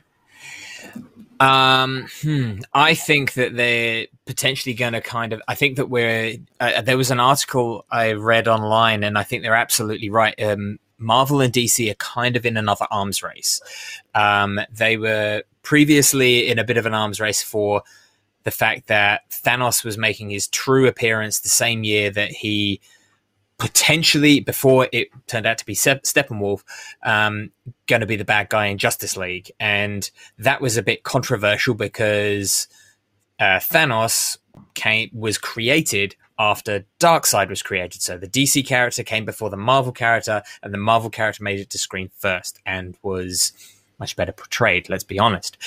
Um, hmm, I think that they're potentially going to kind of. I think that we're. Uh, there was an article I read online, and I think they're absolutely right. Um, Marvel and DC are kind of in another arms race. Um, they were previously in a bit of an arms race for the fact that Thanos was making his true appearance the same year that he potentially, before it turned out to be Steppenwolf, um, going to be the bad guy in Justice League. And that was a bit controversial because uh, Thanos came was created after Darkseid was created. So the DC character came before the Marvel character, and the Marvel character made it to screen first and was much better portrayed, let's be honest.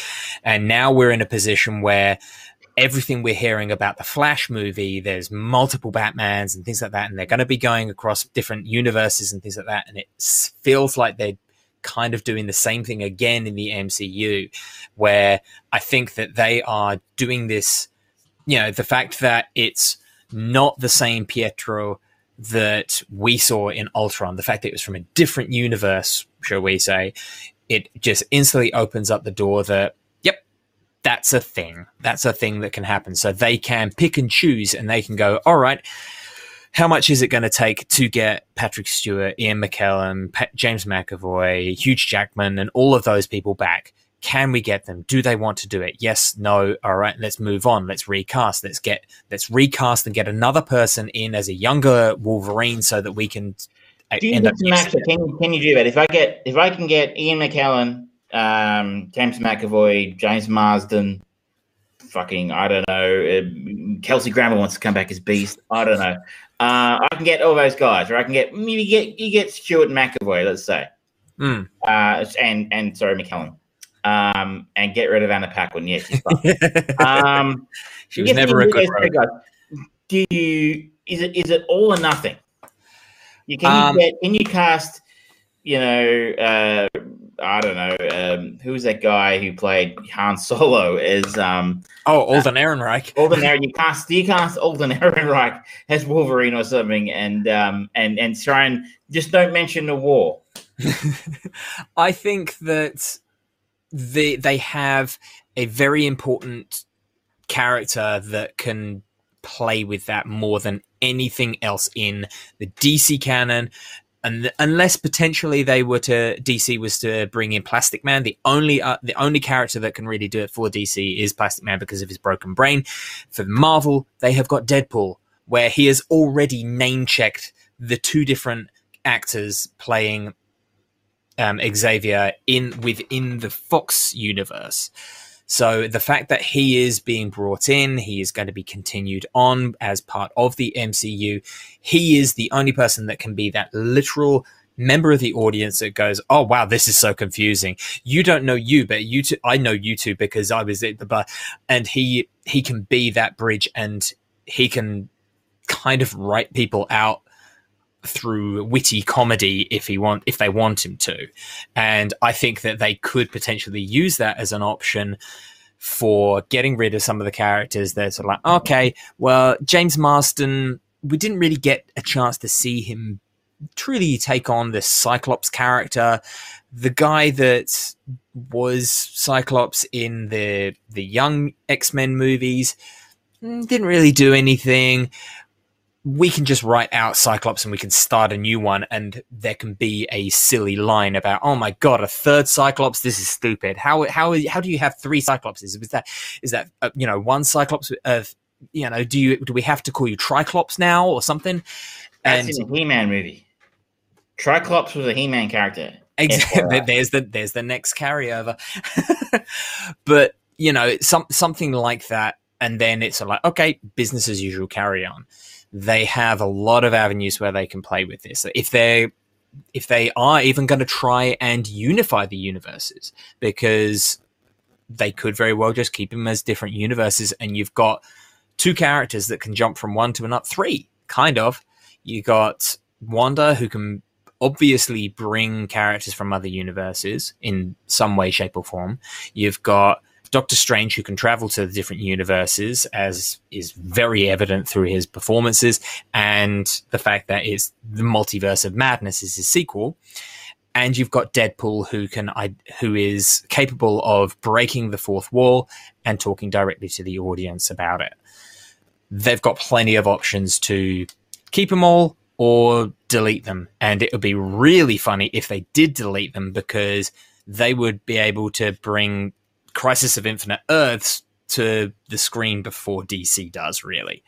And now we're in a position where everything we're hearing about the Flash movie, there's multiple Batmans and things like that, and they're going to be going across different universes and things like that. And it feels like they're kind of doing the same thing again in the MCU, where I think that they are doing this. You know, the fact that it's not the same Pietro that we saw in Ultron, the fact that it was from a different universe, shall we say, it just instantly opens up the door that that's a thing. That's a thing that can happen. So they can pick and choose and they can go, all right, how much is it going to take to get Patrick Stewart, Ian McKellen, James McAvoy, Hugh Jackman, and all of those people back? Can we get them? Do they want to do it? Yes, no. All right, let's move on. Let's recast. Let's get let's recast and get another person in as a younger Wolverine so that we can uh, do you end up. can, can you do that? If I get if I can get Ian McKellen um, James McAvoy, James Marsden, fucking, I don't know. Uh, Kelsey Grammer wants to come back as Beast. I don't know. Uh, I can get all those guys, or I can get maybe get you get Stuart McAvoy, let's say, mm. uh, and and sorry McKellen, um, and get rid of Anna Paquin. Yes, she's um, she was never a good guys. Do you is it is it all or nothing? You can um, you get can you cast you know uh, I don't know um, who was that guy who played Han Solo is um oh Alden Ehrenreich Alden Aaron you cast you cast Alden Ehrenreich as Wolverine or something and um and and try and just don't mention the war. I think that they they have a very important character that can play with that more than anything else in the DC canon and unless potentially they were to DC was to bring in Plastic Man, the only uh, the only character that can really do it for DC is Plastic Man because of his broken brain. For Marvel, they have got Deadpool, where he has already name checked the two different actors playing um, Xavier in within the Fox universe. So the fact that he is being brought in, he is going to be continued on as part of the MCU. He is the only person that can be that literal member of the audience that goes, "Oh wow, this is so confusing. You don't know you, but you two, I know you two because I was at the bar." And he he can be that bridge, and he can kind of write people out through witty comedy if he want if they want him to. And i think that they could potentially use that as an option for getting rid of some of the characters that are sort of like okay well james Marsden, we didn't really get a chance to see him truly take on this cyclops character. The guy that was cyclops in the the young x-men movies mm, didn't really do anything we can just write out Cyclops and we can start a new one, and there can be a silly line about, "Oh my god, a third Cyclops! This is stupid. How how how do you have three Cyclopses? Is that is that uh, you know one Cyclops? of you know, do you do we have to call you Triclops now or something?" And That's in the He-Man movie. Triclops was a He-Man character. Exactly. there's the there's the next carryover. but you know, some something like that, and then it's like, okay, business as usual, carry on they have a lot of avenues where they can play with this. If they if they are even going to try and unify the universes, because they could very well just keep them as different universes, and you've got two characters that can jump from one to another, three kind of. You got Wanda who can obviously bring characters from other universes in some way, shape, or form. You've got Doctor Strange, who can travel to the different universes, as is very evident through his performances, and the fact that it's the Multiverse of Madness is his sequel. And you've got Deadpool, who can who is capable of breaking the fourth wall and talking directly to the audience about it. They've got plenty of options to keep them all or delete them, and it would be really funny if they did delete them because they would be able to bring Crisis of Infinite Earths to the screen before DC does. Really,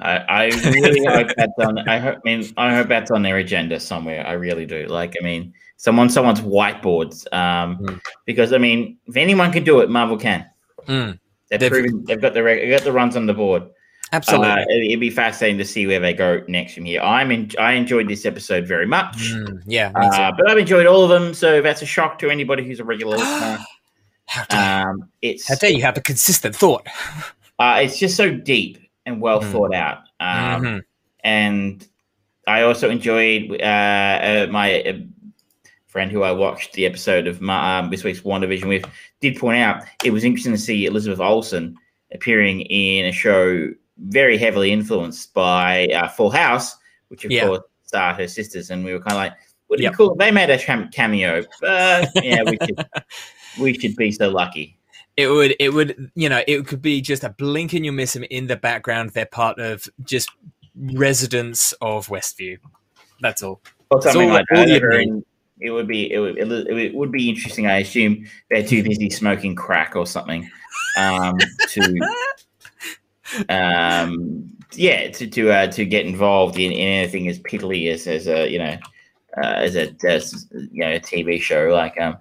I, I really hope that's on. I hope. I mean, I hope that's on their agenda somewhere. I really do. Like, I mean, someone, someone's whiteboards. Um, mm. because I mean, if anyone can do it, Marvel can. Mm. They've, they've proven they've got the they've got the runs on the board. Absolutely, uh, it'd be fascinating to see where they go next from here. I'm in, I enjoyed this episode very much. Mm, yeah, uh, but I've enjoyed all of them, so that's a shock to anybody who's a regular listener. How dare, um, it's how dare you have a consistent thought? Uh, it's just so deep and well mm. thought out. Um, mm-hmm. And I also enjoyed uh, uh, my uh, friend who I watched the episode of my, um, this week's WandaVision with did point out it was interesting to see Elizabeth Olsen appearing in a show very heavily influenced by uh, Full House, which of yeah. course starred her sisters, and we were kind of like, "Would yep. be cool they made a cameo?" But yeah, we should we should be so lucky. It would, it would, you know, it could be just a blink and you miss them in the background. They're part of just residents of Westview. That's all. Or something all, like that. it would be, it would, it would be interesting. I assume they're too busy smoking crack or something um, to, um, yeah, to to uh, to get involved in, in anything as piddly as as a you know uh, as a as, you know a TV show like um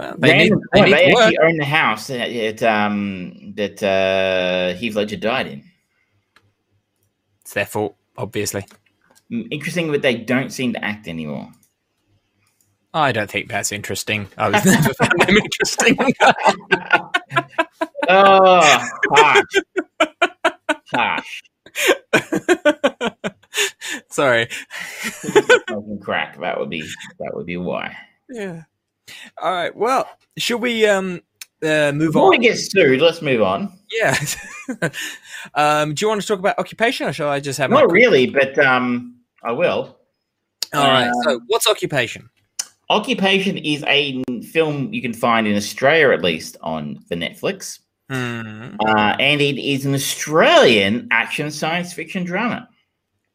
well, they, need, they, need they actually own the house that um, that uh, Heath Ledger died in. It's their fault, obviously. Mm, interesting, but they don't seem to act anymore. I don't think that's interesting. I was never found them interesting. oh, harsh. Harsh. Sorry. crack. That would be that would be why. Yeah. All right. Well, should we um uh, move Before on? we get sued, let's move on. Yeah. um, do you want to talk about occupation, or shall I just have? Not really, but um, I will. All right. Um, so, what's occupation? Occupation is a film you can find in Australia, at least on the Netflix, mm. uh, and it is an Australian action science fiction drama.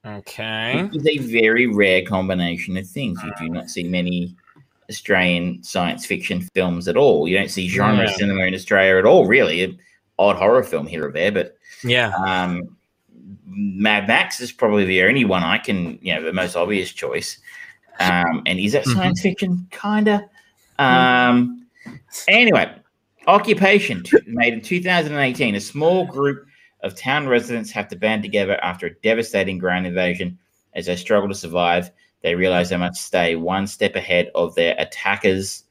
Okay, it is a very rare combination of things. You do not see many Australian science fiction films at all. You don't see genre yeah. cinema in Australia at all, really. An odd horror film here or there, but yeah. Um, Mad Max is probably the only one I can, you know, the most obvious choice. Um, and is that mm-hmm. science mm-hmm. fiction? Kinda. Um, anyway, Occupation, made in 2018. A small group of town residents have to band together after a devastating ground invasion as they struggle to survive they realize they must stay one step ahead of their attackers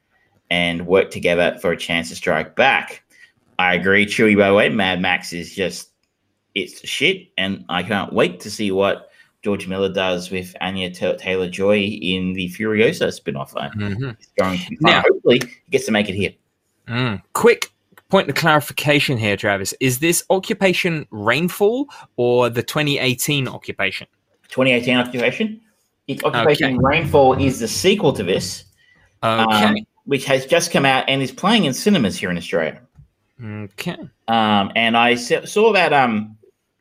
and work together for a chance to strike back. I agree, Chewy, by the way. Mad Max is just, it's shit. And I can't wait to see what George Miller does with Anya Taylor Joy in the Furiosa spin off. Mm-hmm. Going to. Now, Hopefully, he gets to make it here. Mm. Quick point of clarification here, Travis. Is this Occupation Rainfall or the 2018 Occupation? 2018 Occupation? Occupation okay. Rainfall is the sequel to this, okay. um, which has just come out and is playing in cinemas here in Australia. Okay. Um, and I saw that um,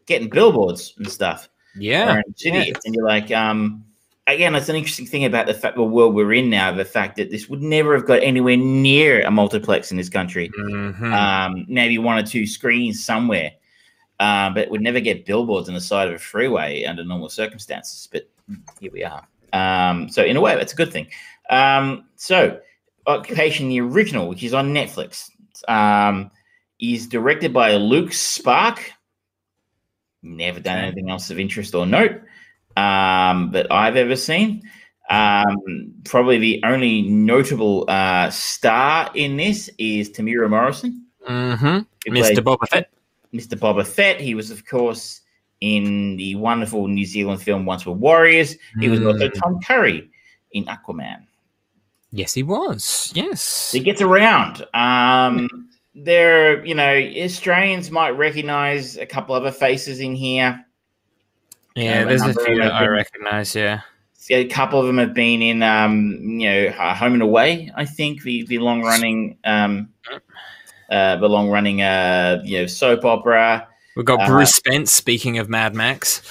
getting billboards and stuff. Yeah. City, yeah. And you're like, um, again, that's an interesting thing about the fact the world we're in now. The fact that this would never have got anywhere near a multiplex in this country. Mm-hmm. Um, maybe one or two screens somewhere, um, but would never get billboards on the side of a freeway under normal circumstances. But here we are. Um, so in a way, that's a good thing. Um, so Occupation, the original, which is on Netflix, um, is directed by Luke Sparke. Never done anything else of interest or note um, that I've ever seen. Um, probably the only notable uh, star in this is Temuera Morrison. Mm-hmm. Mr. Boba Fett. Mr. Boba Fett. He was, of course, in the wonderful New Zealand film Once Were Warriors. He was also mm. Tom Curry in Aquaman. Yes, he was. Yes, he gets around. Um, there, you know, Australians might recognise a couple other faces in here. Yeah, a there's a number few that I recognize. Yeah. A couple of them have been in, um, you know, Home and Away. I think the the long running, um, uh, the long running, uh, you know, soap opera. We've got Uh, Bruce Spence. Speaking of Mad Max.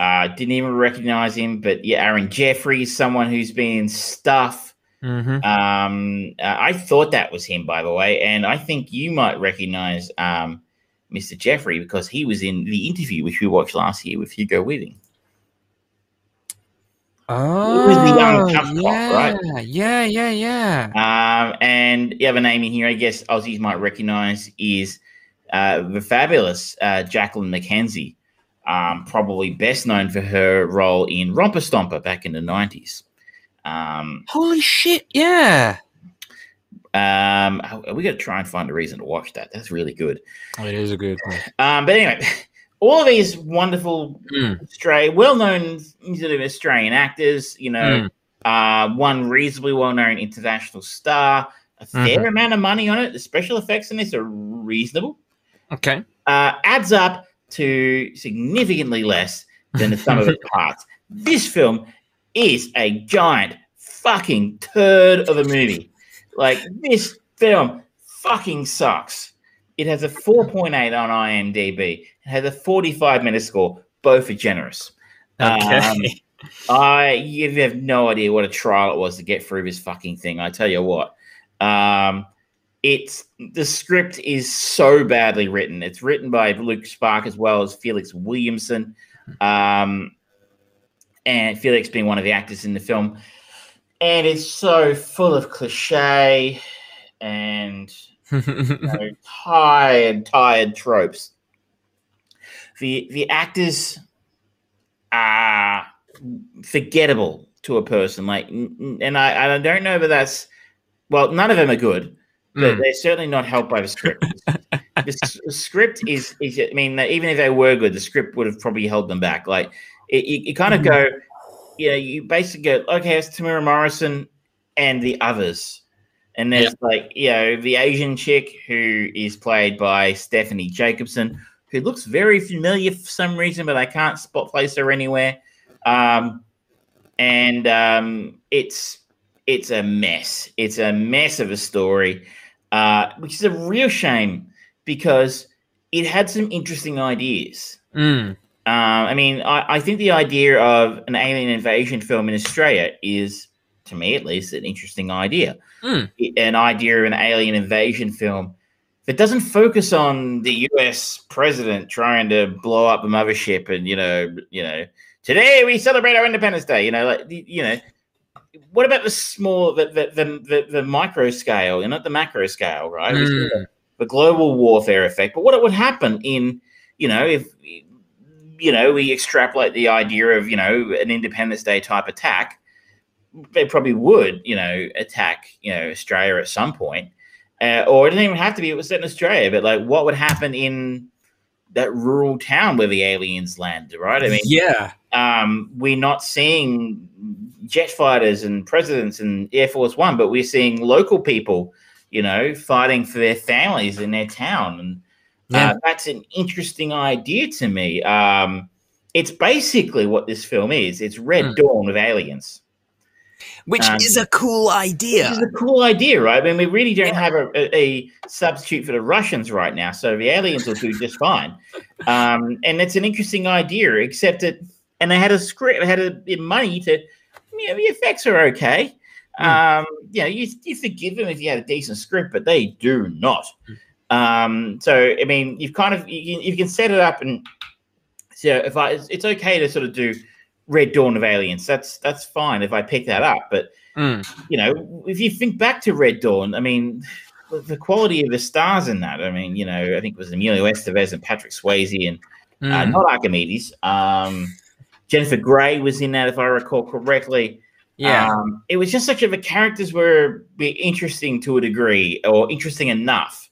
Uh, didn't even recognize him, but yeah, Aaron Jeffries, someone who's been in stuff. Mm-hmm. Um, uh, I thought that was him, by the way, and I think you might recognize um, Mr. Jeffrey because he was in the interview which we watched last year with Hugo Weaving. Oh, was the young tough cop, yeah, right? yeah, yeah, yeah. Um, and the other name in here, I guess Aussies might recognize, is uh, the fabulous uh, Jacqueline McKenzie, um, probably best known for her role in Romper Stomper back in the 90s. Um, Holy shit! Yeah, um, we got to try and find a reason to watch that. That's really good. it is a good one. Um, but anyway, all of these wonderful Mm. Australian, well-known sort of Australian actors, you know, uh, one reasonably well-known international star, a fair amount of money on it. The special effects in this are reasonable. Okay. Uh, adds up to significantly less than the sum of its parts. This film is a giant fucking turd of a movie. Like this film fucking sucks. It has a 4.8 on IMDb. It has a 45 minute score. Both are generous. Okay. Um, I you have no idea what a trial it was to get through this fucking thing. I tell you what. Um, it's the script is so badly written. It's written by Luke Sparke as well as Felix Williamson, um, and Felix being one of the actors in the film. And it's so full of cliche and you know, tired, tired tropes. The the actors are forgettable to a person. Like, and I, I don't know but that's well, none of them are good, but Mm. they're certainly not helped by the script. the, s- the script is, is, I mean, even if they were good, the script would have probably held them back. Like, it, you, you kind of go, you know, you basically go, okay, it's Temuera Morrison and the others. And there's like, you know, the Asian chick who is played by Stephanie Jacobsen, who looks very familiar for some reason, but I can't spot place her anywhere. Um, and um, it's it's a mess. It's a mess of a story, uh, which is a real shame because it had some interesting ideas. Mm. Uh, I mean, I, I think the idea of an alien invasion film in Australia is, to me at least, an interesting idea. Mm. An idea of an alien invasion film that doesn't focus on the U.S. president trying to blow up a mothership and you know, you know, today we celebrate our Independence Day. You know, like you know, what about the small, the the the, the, the micro scale, and not the macro scale, right? Mm. the- global warfare effect. But what would happen in, you know, if you know we extrapolate the idea of you know an Independence Day type attack, they probably would, you know, attack you know Australia at some point, uh, or it didn't even have to be. It was set in Australia, but like what would happen in that rural town where the aliens landed, right? I mean, yeah. um, we're not seeing jet fighters and presidents and Air Force One, but we're seeing local people, you know, fighting for their families in their town, and Yeah. uh, that's an interesting idea to me. Um, it's basically what this film is. It's Red Hmm. Dawn with aliens. Which um, is a cool idea. Which is a cool idea, right? I mean, we really don't have a, a, a substitute for the Russians right now, so the aliens will do just fine. Um, and it's an interesting idea, except that, and they had a script, they had a, money to, you know, the effects are okay. Um, you know, you, you forgive them if you had a decent script, but they do not. Um, so, I mean, you've kind of, you can, you can set it up and, so if I, it's, it's okay to sort of do Red Dawn of Aliens. That's that's fine if I pick that up. But Mm. you know, if you think back to Red Dawn, I mean, the, quality of the stars in that. I mean, you know, I think it was Emilio Estevez and Patrick Swayze and uh, Mm. not Archimedes. Um, Jennifer Grey was in that, if I recall correctly. yeah. Um, it was just such of a characters were be interesting to a degree, or interesting enough.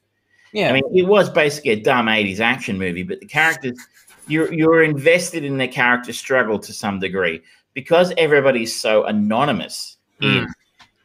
yeah. I mean, it was basically a dumb '80s action movie, but the characters, you're you're invested in the character struggle to some degree because everybody's so anonymous in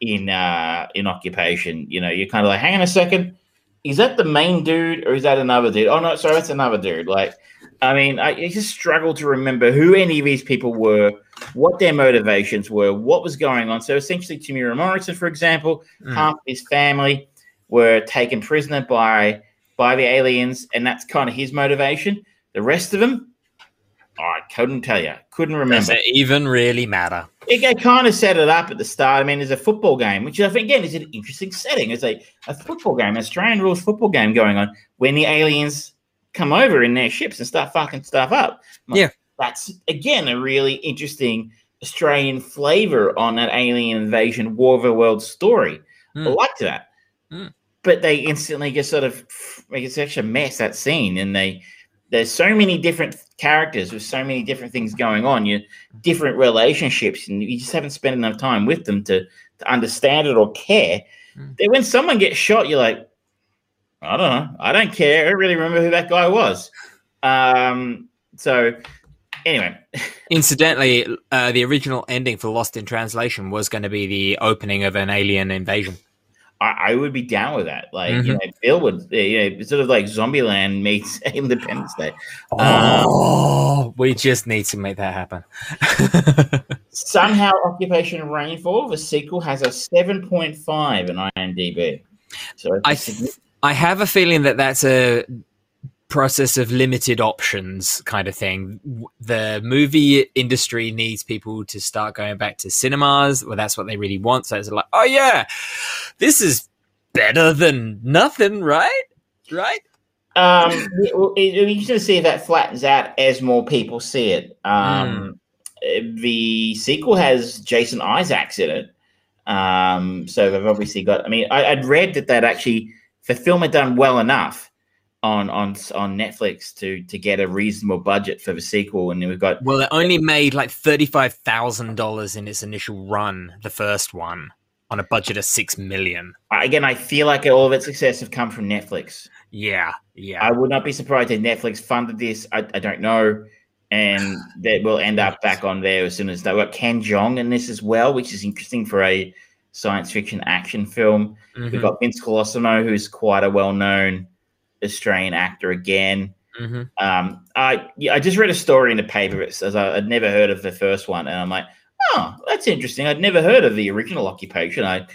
in uh, in occupation. You know, you're kind of like, hang on a second, is that the main dude or is that another dude? Oh no, sorry, that's another dude. Like, I mean, I, I just struggle to remember who any of these people were, what their motivations were, what was going on. So essentially, Temuera Morrison, for example, Mm. half his family were taken prisoner by by the aliens, and that's kind of his motivation. The rest of them, I couldn't tell you, couldn't Does remember. it even really matter? It, it kind of set it up at the start. I mean, there's a football game, which I think again is an interesting setting. It's a, a football game, Australian rules football game going on when the aliens come over in their ships and start fucking stuff up. Like, Yeah. that's again a really interesting Australian flavor on that alien invasion War of the World story. I Mm. liked that, Mm. but they instantly just sort of make it such a mess that scene, and they there's so many different characters with so many different things going on. You different relationships, and you just haven't spent enough time with them to, to understand it or care. Mm. That when someone gets shot, you're like, I don't know, I don't care. I don't really remember who that guy was. Um, so anyway, Incidentally, uh, the original ending for Lost in Translation was going to be the opening of an alien invasion. I, I would be down with that. Like, you Mhm. know, Bill would, you know, sort of like Zombieland meets Independence Day. Oh, we just need to make that happen. Somehow, Occupation Rainfall, the sequel, has a 7.5 in IMDb. So it's I significant- I have a feeling that that's a process of limited options kind of thing. The movie industry needs people to start going back to cinemas. Well, that's what they really want. So it's like, oh yeah, this is better than nothing, right? Right? Um, it, well, it, you're going to see if that flattens out as more people see it. Um, uh, The sequel has Jason Isaacs in it. Um, so they've obviously got. I mean, I, I'd read that that actually the film had done well enough on on on Netflix to to get a reasonable budget for the sequel, and we've got Well, it only made like thirty-five thousand dollars in its initial run, the first one, on a budget of six million. again. I feel like all of its success have come from Netflix. Yeah, yeah. I would not be surprised if Netflix funded this. I, I don't know. And that will end up back on there as soon as they've got Ken Jeong in this as well, which is interesting for a science fiction action film. Mhm, We've got Vince Colosimo, who's quite a well known Australian actor again. mhm. Um, I yeah, I just read a story in the paper. Says I, I'd never heard of the first one, and I'm like, oh, that's interesting. I'd never heard of the original Occupation. I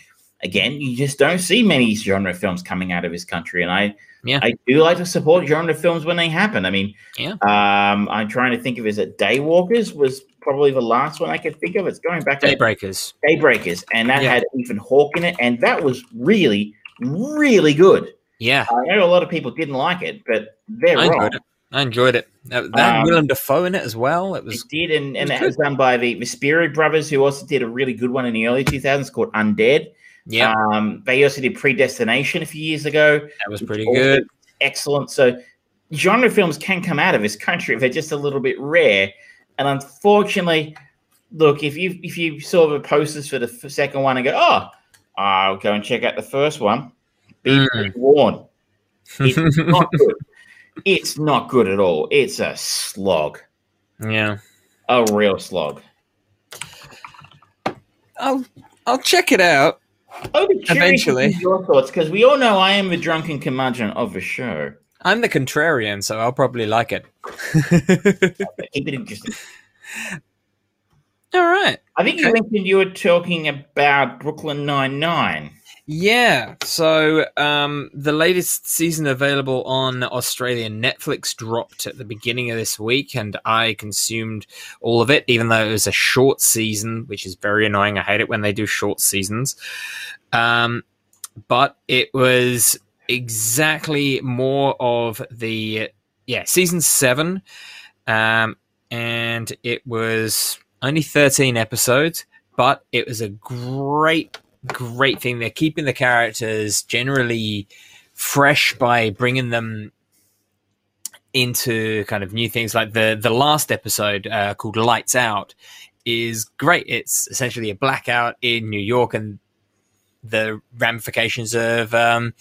again, you just don't see many genre films coming out of this country, and I Yeah. I do like to support genre films when they happen. I mean, Yeah. um, I'm trying to think of is it Daywalkers was probably the last one I could think of. It's going back to Daybreakers. Daybreakers, and that Yeah. had Ethan Hawke in it, and that was really, really good. Yeah, I know a lot of people didn't like it, but they're I wrong. enjoyed it. I enjoyed it. That, that Um, Willem Dafoe in it as well. It It was did, and, and was that was done by the, Spierig Brothers, who also did a really good one in the early 2000s called Undead. yeah, Um, they also did Predestination a few years ago. that was pretty good. Excellent. So, genre films can come out of this country if they're just a little bit rare. And unfortunately, look, if you if you saw the posters for the f- second one and go, oh, I'll go and check out the first one, be Mm. warned, it's not good. It's not good at all. It's a slog, yeah, a real slog. I'll I'll check it out. I'll be curious Eventually. your thoughts because we all know I am the drunken curmudgeon of the show. I'm the contrarian, so I'll probably like it. Keep it interesting. All right. I think you mentioned you were talking about Brooklyn Nine Nine. Yeah. So um, the latest season available on Australian Netflix dropped at the beginning of this week, and I consumed all of it, even though it was a short season, which is very annoying. I hate it when they do short seasons. Um, but it was exactly more of the yeah season seven, um, and it was only thirteen episodes, but it was a great great thing. They're keeping the characters generally fresh by bringing them into kind of new things. Like the the last episode uh, called Lights Out is great. It's essentially a blackout in New York and the ramifications of um,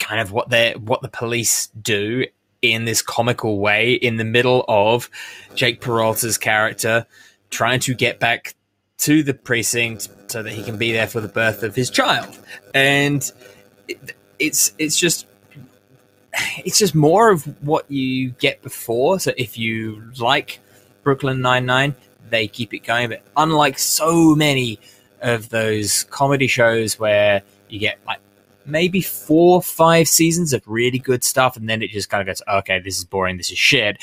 kind of what they what the police do in this comical way in the middle of Jake Peralta's character trying to get back to the precinct so that he can be there for the birth of his child, and it, it's it's just it's just more of what you get before. So if you like Brooklyn Nine Nine, they keep it going. But unlike so many of those comedy shows where you get like maybe four, five seasons of really good stuff, and then it just kind of goes, okay, this is boring, this is shit.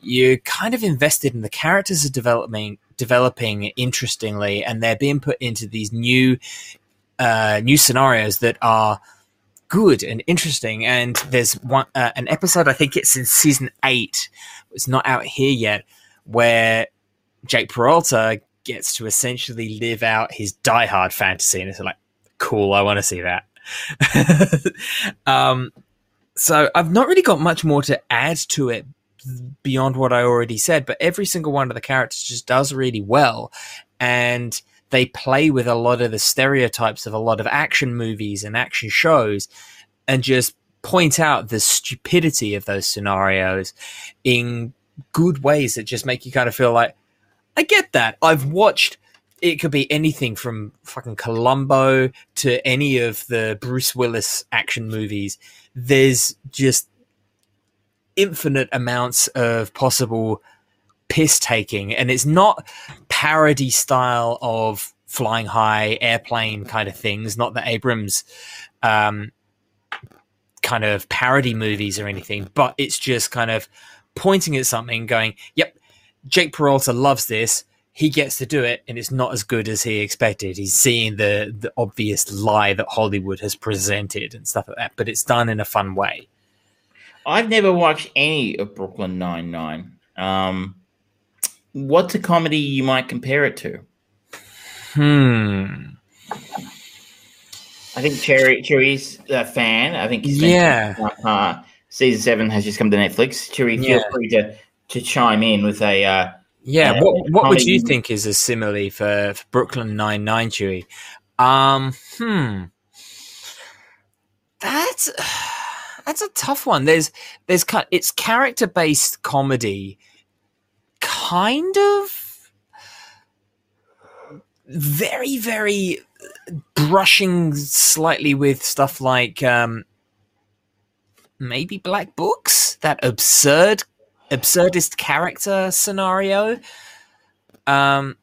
You're kind of invested in the characters are developing, developing interestingly, and they're being put into these new, uh, new scenarios that are good and interesting. And there's one, uh, an episode, I think it's in season eight, it's not out here yet, where Jake Peralta gets to essentially live out his Die Hard fantasy, and it's like, cool, I want to see that. um, so I've not really got much more to add to it beyond what I already said, but every single one of the characters just does really well, and they play with a lot of the stereotypes of a lot of action movies and action shows, and just point out the stupidity of those scenarios in good ways that just make you kind of feel like I get that. I've watched it could be anything from fucking Columbo to any of the Bruce Willis action movies. There's just infinite amounts of possible piss taking, and it's not parody style of flying high airplane kind of things, not the Abrams um, kind of parody movies or anything, but it's just kind of pointing at something, going, "Yep, Jake Peralta loves this." He gets to do it and it's not as good as he expected. He's seeing the the obvious lie that Hollywood has presented and stuff like that, but it's done in a fun way. I've never watched any of Brooklyn Nine Nine. Um, what's a comedy you might compare it to? Hmm. I think Cherry Cherry's a fan. I think yeah. Uh, season seven has just come to Netflix. Cherry, feel yeah. free to to chime in with a. Uh, yeah, uh, what what would you think is a simile for, for Brooklyn Nine Nine, Chewy? Um, hmm, that's that's a tough one. There's there's it's character based comedy, kind of very very brushing slightly with stuff like um maybe Black Books, that absurd absurdist character scenario. Um,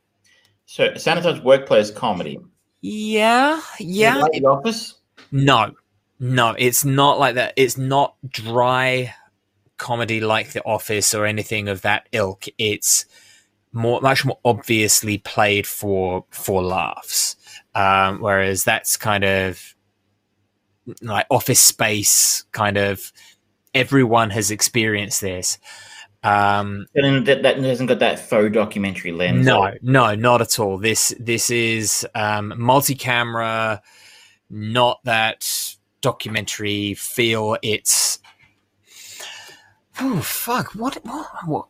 so Sanatone's workplace comedy. Yeah, yeah. Like the Office. No, no, it's not like that. It's not dry comedy like The Office or anything of that ilk. It's more, much more obviously played for for laughs. Um, whereas that's kind of like Office Space, kind of everyone has experienced this. Um, and that, that hasn't got that faux documentary lens. No, no, not at all. This this is um, multi-camera, not that documentary feel. It's oh fuck! What, what, what?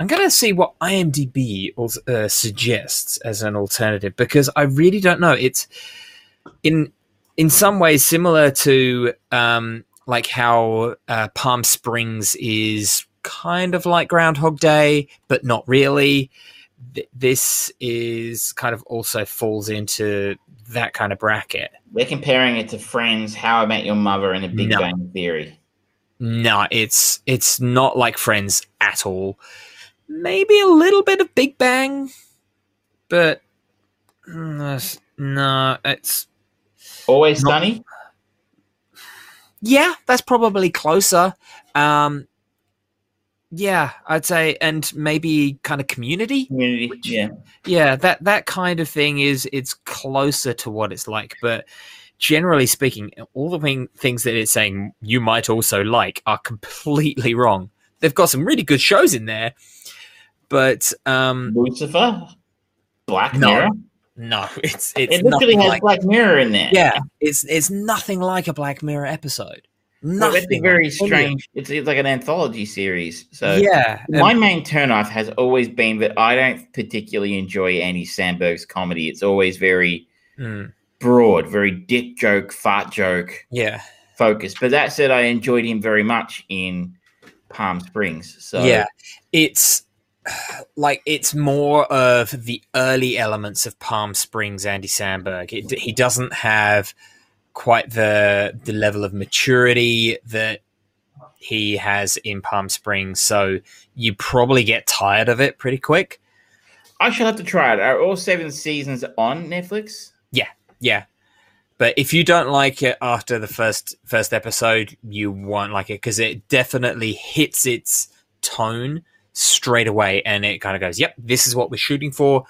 I'm gonna see what IMDb uh, suggests as an alternative because I really don't know. It's in in some ways similar to um, like how uh, Palm Springs is kind of like Groundhog Day, but not really. this is kind of also falls into that kind of bracket. We're comparing it to Friends, How I Met Your Mother, and The Big no. Bang Theory. No, it's it's not like Friends at all. Maybe a little bit of Big Bang, but mm, no, it's always not, sunny. Yeah, that's probably closer. Um, yeah, I'd say, and maybe kind of community. Community, which, yeah, yeah. That that kind of thing is it's closer to what it's like, but generally speaking, all the things that it's saying you might also like are completely wrong. They've got some really good shows in there, but um, Lucifer, Black Mirror. No, it's it's it literally has like, Black Mirror in there. Yeah, it's it's nothing like a Black Mirror episode. Nothing. it's very strange. It's, it's like an anthology series. So yeah, my main turnoff has always been that I don't particularly enjoy Andy Samberg's comedy. It's always very mm. broad, very dick joke, fart joke, yeah, focused. But that said, I enjoyed him very much in Palm Springs. So yeah, it's like it's more of the early elements of Palm Springs Andy Samberg. It, he doesn't have quite the the level of maturity that he has in Palm Springs, so you probably get tired of it pretty quick. I shall have to try it. Are all seven seasons on Netflix? Yeah, yeah. But if you don't like it after the first first episode, you won't like it because it definitely hits its tone straight away, and it kind of goes, "Yep, this is what we're shooting for."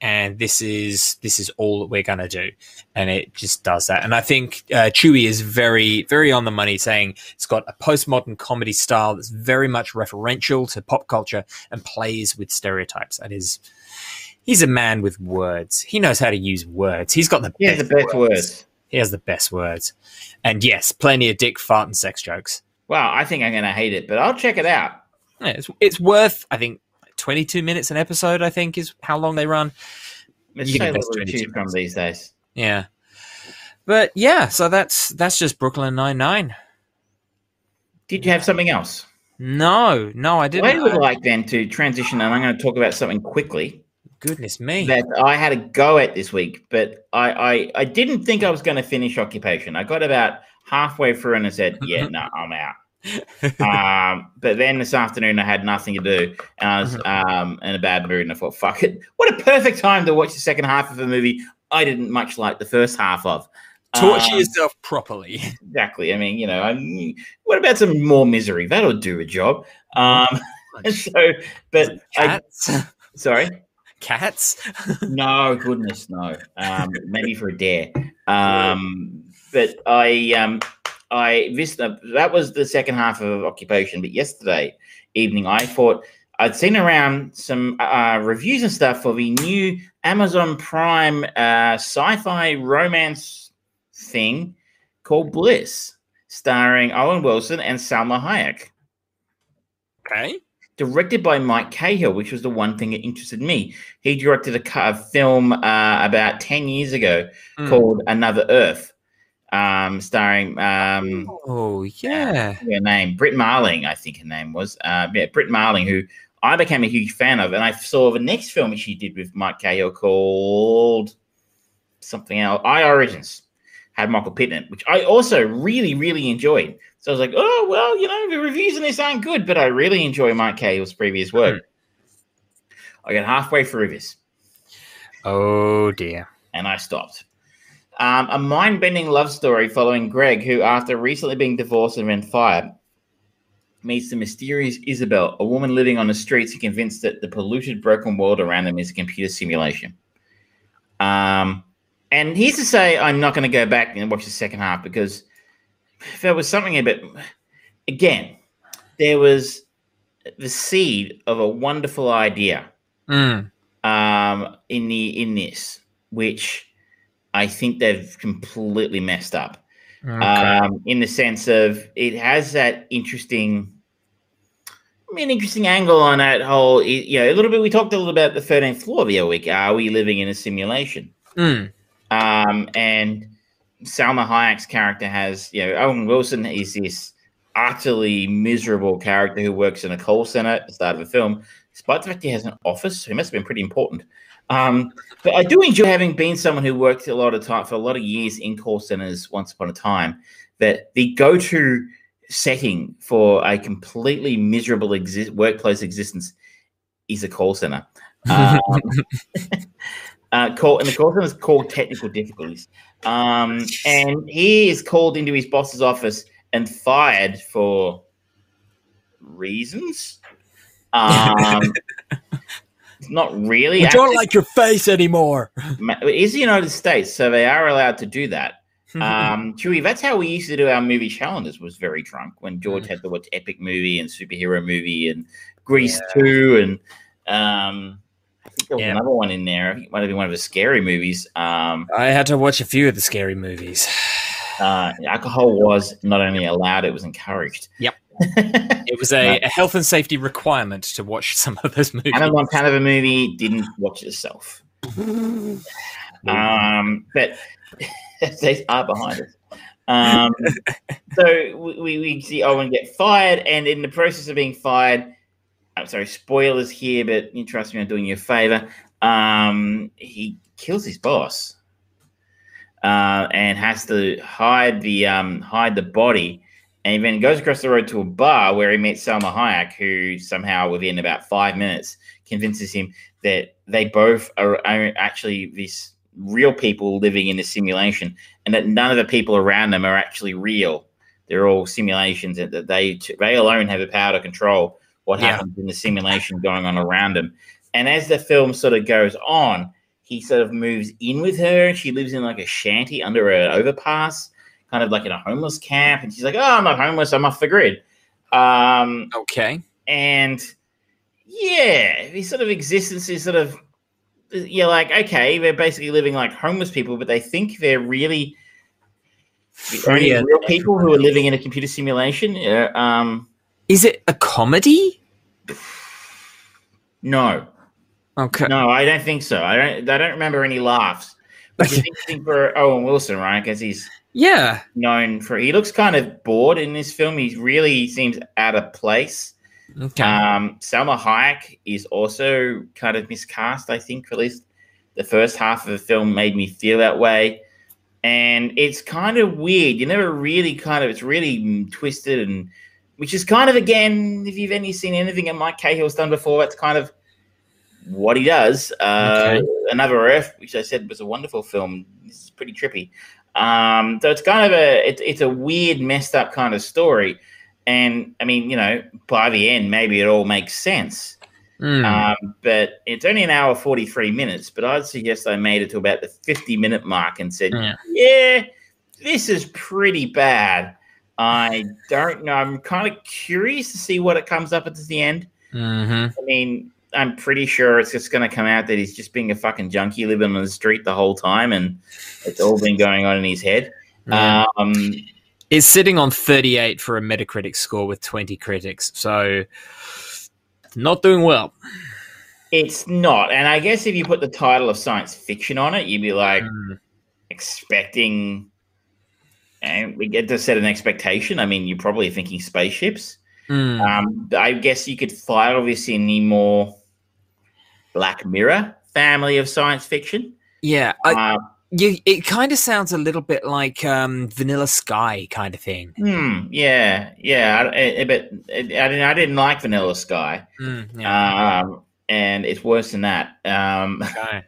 And this is this is all that we're going to do. And it just does that. And i think uh, chewie is very very on the money saying it's got a postmodern comedy style that's very much referential to pop culture and plays with stereotypes. That is he's a man with words. He knows how to use words. He's got the, he best, the best words. words. he has the best words. And yes plenty of dick fart and sex jokes. Wow i think i'm going to hate it but i'll check it out. Yeah, it's, it's worth i think 22 minutes an episode, I think, is how long they run. It's you so little to choose from these days. Yeah. But yeah, so that's that's just Brooklyn Nine Nine. Did you have something else? No, no, I didn't. I would like then to transition, and I'm going to talk about something quickly. Goodness me! That I had a go at this week, but I I, I didn't think I was going to finish Occupation. I got about halfway through and I said, "Yeah, no, I'm out." um, but then this afternoon I had nothing to do, and I was mm-hmm. um, in a bad mood, and I thought, "Fuck it! What a perfect time to watch the second half of a movie I didn't much like the first half of." Torture um, yourself properly. Exactly. I mean, you know, I'm, what about some more misery? That'll do a job. Um, so, but cats. I, sorry, cats. no, goodness, no. Um, maybe for a dare. Um, but I um, I this that was the second half of occupation. But yesterday evening, I thought I'd seen around some uh, reviews and stuff for the new Amazon Prime uh, sci-fi romance thing called Bliss, starring Owen Wilson and Salma Hayek. Okay. Directed by Mike Cahill, which was the one thing that interested me. He directed a, a film uh, about 10 years ago mm. called Another Earth, um, starring um, oh yeah, her name Brit Marling, I think her name was. Uh, yeah, Brit Marling, who I became a huge fan of, and I saw the next film she did with Mike Cahill called something else, I Origins, had Michael Pittman, which I also really really enjoyed. So I was like, oh well, you know, the reviews on this aren't good, but I really enjoy Mike Cahill's previous work. Mm-hmm. I got halfway through this. Oh dear. And I stopped. Um, a mind bending love story following Greg, who, after recently being divorced and then fired, meets the mysterious Isabel, a woman living on the streets and convinced that the polluted, broken world around them is a computer simulation. Um, and here's to say, I'm not going to go back and watch the second half because there was something a bit, again, there was the seed of a wonderful idea mm. um, in the in this, which I think they've completely messed up. Okay. Um, in the sense of it has that interesting, I mean, interesting angle on that whole. You know, a little bit. We talked a little about the thirteenth floor the other week. Are we living in a simulation? Mm. Um, and Salma Hayek's character has, you know, Owen Wilson is this utterly miserable character who works in a call center at the start of the film, despite the fact he has an office. So he must have been pretty important. Um, but I do enjoy having been someone who worked a lot of time for a lot of years in call centers once upon a time. That the go-to setting for a completely miserable exi- workplace existence is a call center. Um, uh, call and the call center is called technical difficulties. Um, and he is called into his boss's office and fired for reasons. Um, not really. I don't like your face anymore. It is the United States, so they are allowed to do that. um, Chewy, that's how we used to do our movie challenges. Was very drunk when George mm. had to watch epic movie and superhero movie and Grease yeah. two and um, I think there was yeah. another one in there. I think it might have been one of the scary movies. Um, I had to watch a few of the scary movies. Uh, alcohol was not only allowed; it was encouraged. Yep. It was a, a, health and safety requirement to watch some of those movies. Hannah Montana movie didn't watch it itself. um, but they are behind us. Um, so we, we see Owen get fired, and in the process of being fired, I'm sorry, spoilers here, but you trust me, I'm doing you a favor. Um, he kills his boss uh, and has to hide the um, hide the body, and he then goes across the road to a bar where he meets Salma Hayek, who somehow within about five minutes convinces him that they both are, are actually these real people living in a simulation, and that none of the people around them are actually real. They're all simulations, and that they they alone have the power to control what Yeah. happens in the simulation going on around them. And as the film sort of goes on, he sort of moves in with her. And she lives in like a shanty under an overpass, kind of like in a homeless camp. And she's like, "Oh, I'm not homeless. I'm off the grid." Um, Okay. and yeah, his sort of existence is sort of you're like, okay, they're basically living like homeless people, but they think they're really the only Yeah. real people who are living in a computer simulation. Yeah, um, Is it a comedy? no, Okay. no, I don't think so. I don't. I don't remember any laughs. But is interesting for Owen Wilson, right? Because he's Yeah. known for. He looks kind of bored in this film. He really seems out of place. Okay. Um, Salma Hayek is also kind of miscast, I think, at least the first half of the film made me feel that way. And it's kind of weird. You never really kind of, it's really twisted and, which is kind of, again, if you've any seen anything that Mike Cahill's done before, that's kind of what he does. Uh, Okay. Another Earth, which I said was a wonderful film. This is pretty trippy. Um, so it's kind of a, it's, it's a weird, messed up kind of story. And I mean, you know, by the end, maybe it all makes sense. Hmm. Um, but it's only an hour 43 minutes. But I'd suggest I made it to about the 50 minute mark and said, Yeah. yeah, this is pretty bad. I don't know. I'm kind of curious to see what it comes up at the end. Mhm. I mean, I'm pretty sure it's just going to come out that he's just being a fucking junkie living on the street the whole time, and it's all been going on in his head. Yeah. Um, It's sitting on 38 for a Metacritic score with 20 critics. So not doing well. it's not, and I guess if you put the title of science fiction on it, you'd be like Mm. expecting, and we get to set an expectation. I mean, you're probably thinking spaceships. Mm. Um, I guess you could file this in the more Black Mirror family of science fiction. yeah. I, Uh, you, it kind of sounds a little bit like um, Vanilla Sky kind of thing. Hmm. Yeah. Yeah. I, I, but I didn't. I didn't like Vanilla Sky. Mm, yeah. Um, and it's worse than that. Um, okay.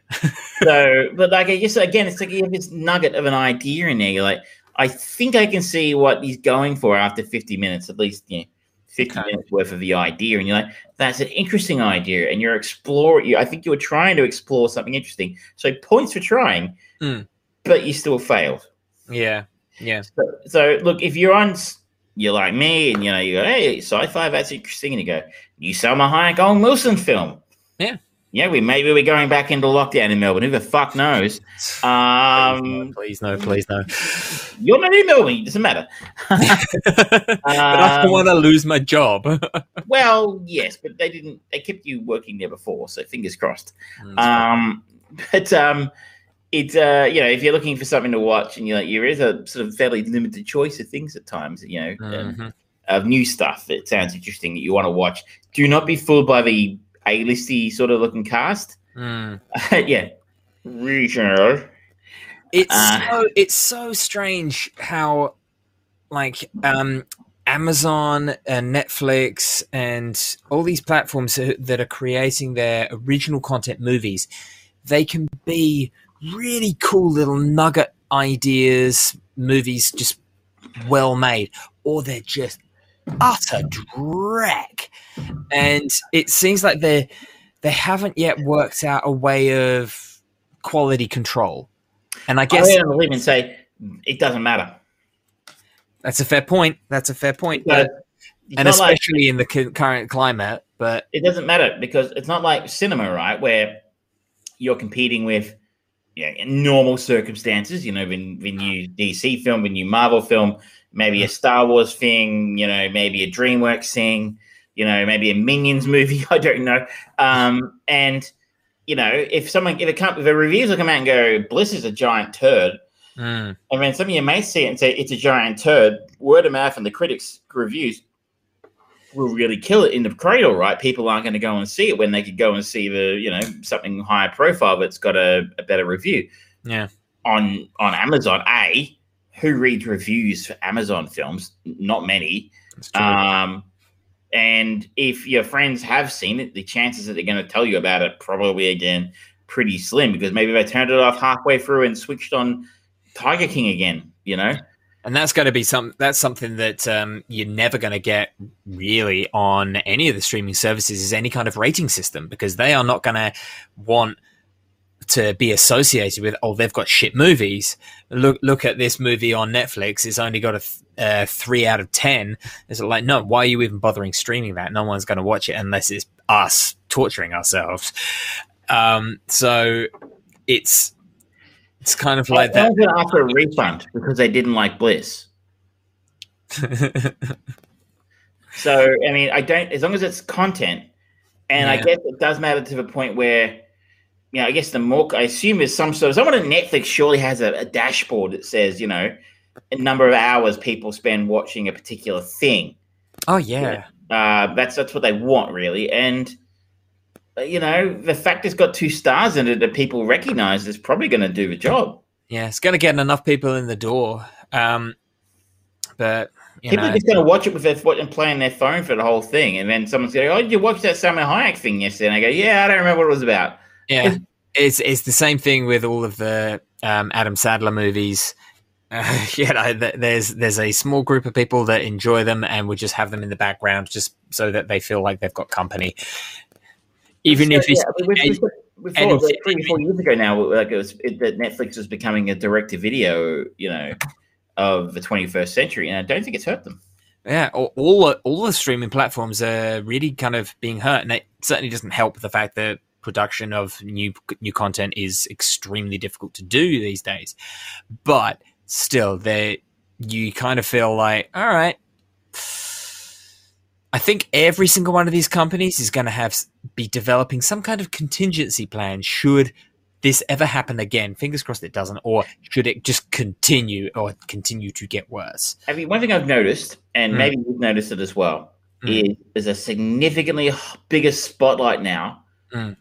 so, but like, I guess again, it's like you have this nugget of an idea in there. You're like, I think I can see what he's going for after 50 minutes, at least, you know, 50 Okay. minutes worth of the idea. And you're like, that's an interesting idea. And you're exploring, you, I think you were trying to explore something interesting. So, points for trying, Mm. but you still failed. Yeah. Yeah. So, so look, if you're on, you're like me, and you know, you go, hey, sci-fi, that's interesting, and you go, you Salma Hayek, Owen Wilson film. Yeah. Yeah, we maybe we're going back into lockdown in Melbourne. Who the fuck knows? Um, please no, please no. you're not in Melbourne. It doesn't matter. but I don't Um, want to lose my job. Well, yes, but they didn't. They kept you working there before, so fingers crossed. Mm, Um, but um, it's uh, you know, if you're looking for something to watch, and you're like, there is a sort of fairly limited choice of things at times. You know, um, Mhm. of new stuff that sounds interesting that you want to watch. Do not be fooled by the A-listy sort of looking cast. Mm. yeah, regional. It's Uh, so it's so strange how like um Amazon and Netflix and all these platforms that are creating their original content movies, they can be really cool little nugget ideas, movies just well made, or they're just utter dreck. And it seems like they they haven't yet worked out a way of quality control. And I guess I don't believe and say it doesn't matter. that's a fair point. That's a fair point. But and not like- especially in the cu- current climate. But it doesn't matter because it's not like cinema, right? Where you're competing with yeah, in normal circumstances, you know, when when you DC film, when you Marvel film, maybe a Star Wars thing, you know, maybe a DreamWorks thing, you know, maybe a Minions movie, I don't know. Um, and you know, if someone if it come if a reviews will come out and go, Bliss is a giant turd, mm, and when some of you may see it and say it's a giant turd, word of mouth and the critics reviews, will really kill it in the cradle, right? People aren't going to go and see it when they could go and see the, you know, something higher profile that's got a, a better review. Yeah. On on Amazon, A, who reads reviews for Amazon films? Not many. Um, and if your friends have seen it, the chances that they're going to tell you about it probably again pretty slim because maybe they turned it off halfway through and switched on Tiger King again. You know, and that's going to be some that's something that um, you're never going to get really on any of the streaming services is any kind of rating system because they are not going to want to be associated with oh they've got shit movies. Look look at this movie on netflix. It's only got a th- uh, three out of ten. It's like no why are you even bothering streaming that? No one's going to watch it unless it's us torturing ourselves. Um, so it's it's kind of like that. after a refund because they didn't like bliss. So i mean i don't as long as it's content and yeah. i guess it does matter to the point where know, I guess the more I assume is some sort of someone at Netflix surely has a, a, dashboard that says, you know, a number of hours people spend watching a particular thing. Oh yeah, uh, that's that's what they want really, and uh, you know, the fact it's got two stars in it that people recognize is probably going to do the job. Yeah, it's going to get enough people in the door. Um, but people know. are just going to watch it with their foot and play on their phone for the whole thing, and then someone's going, "Oh, did you watch that Salma Hayek thing yesterday?" And I go, "Yeah, I don't remember what it was about." Yeah, it's it's the same thing with all of the um, Adam Sandler movies. Uh, yeah, there's there's a small group of people that enjoy them and would just have them in the background just so that they feel like they've got company. Even so, if it's yeah, we, we, we three four years ago now, like it was it, that Netflix was becoming a direct to video, you know, of the 21st century, and I don't think it's hurt them. Yeah, all, all all the streaming platforms are really kind of being hurt, and it certainly doesn't help the fact that production of new new content is extremely difficult to do these days. But still, they you kind of feel like, all right. I think every single one of these companies is going to have be developing some kind of contingency plan should this ever happen again. Fingers crossed it doesn't, or should it just continue or continue to get worse? I mean, one thing I've noticed, and mm. maybe you've noticed it as well, mm. is there's a significantly bigger spotlight now mm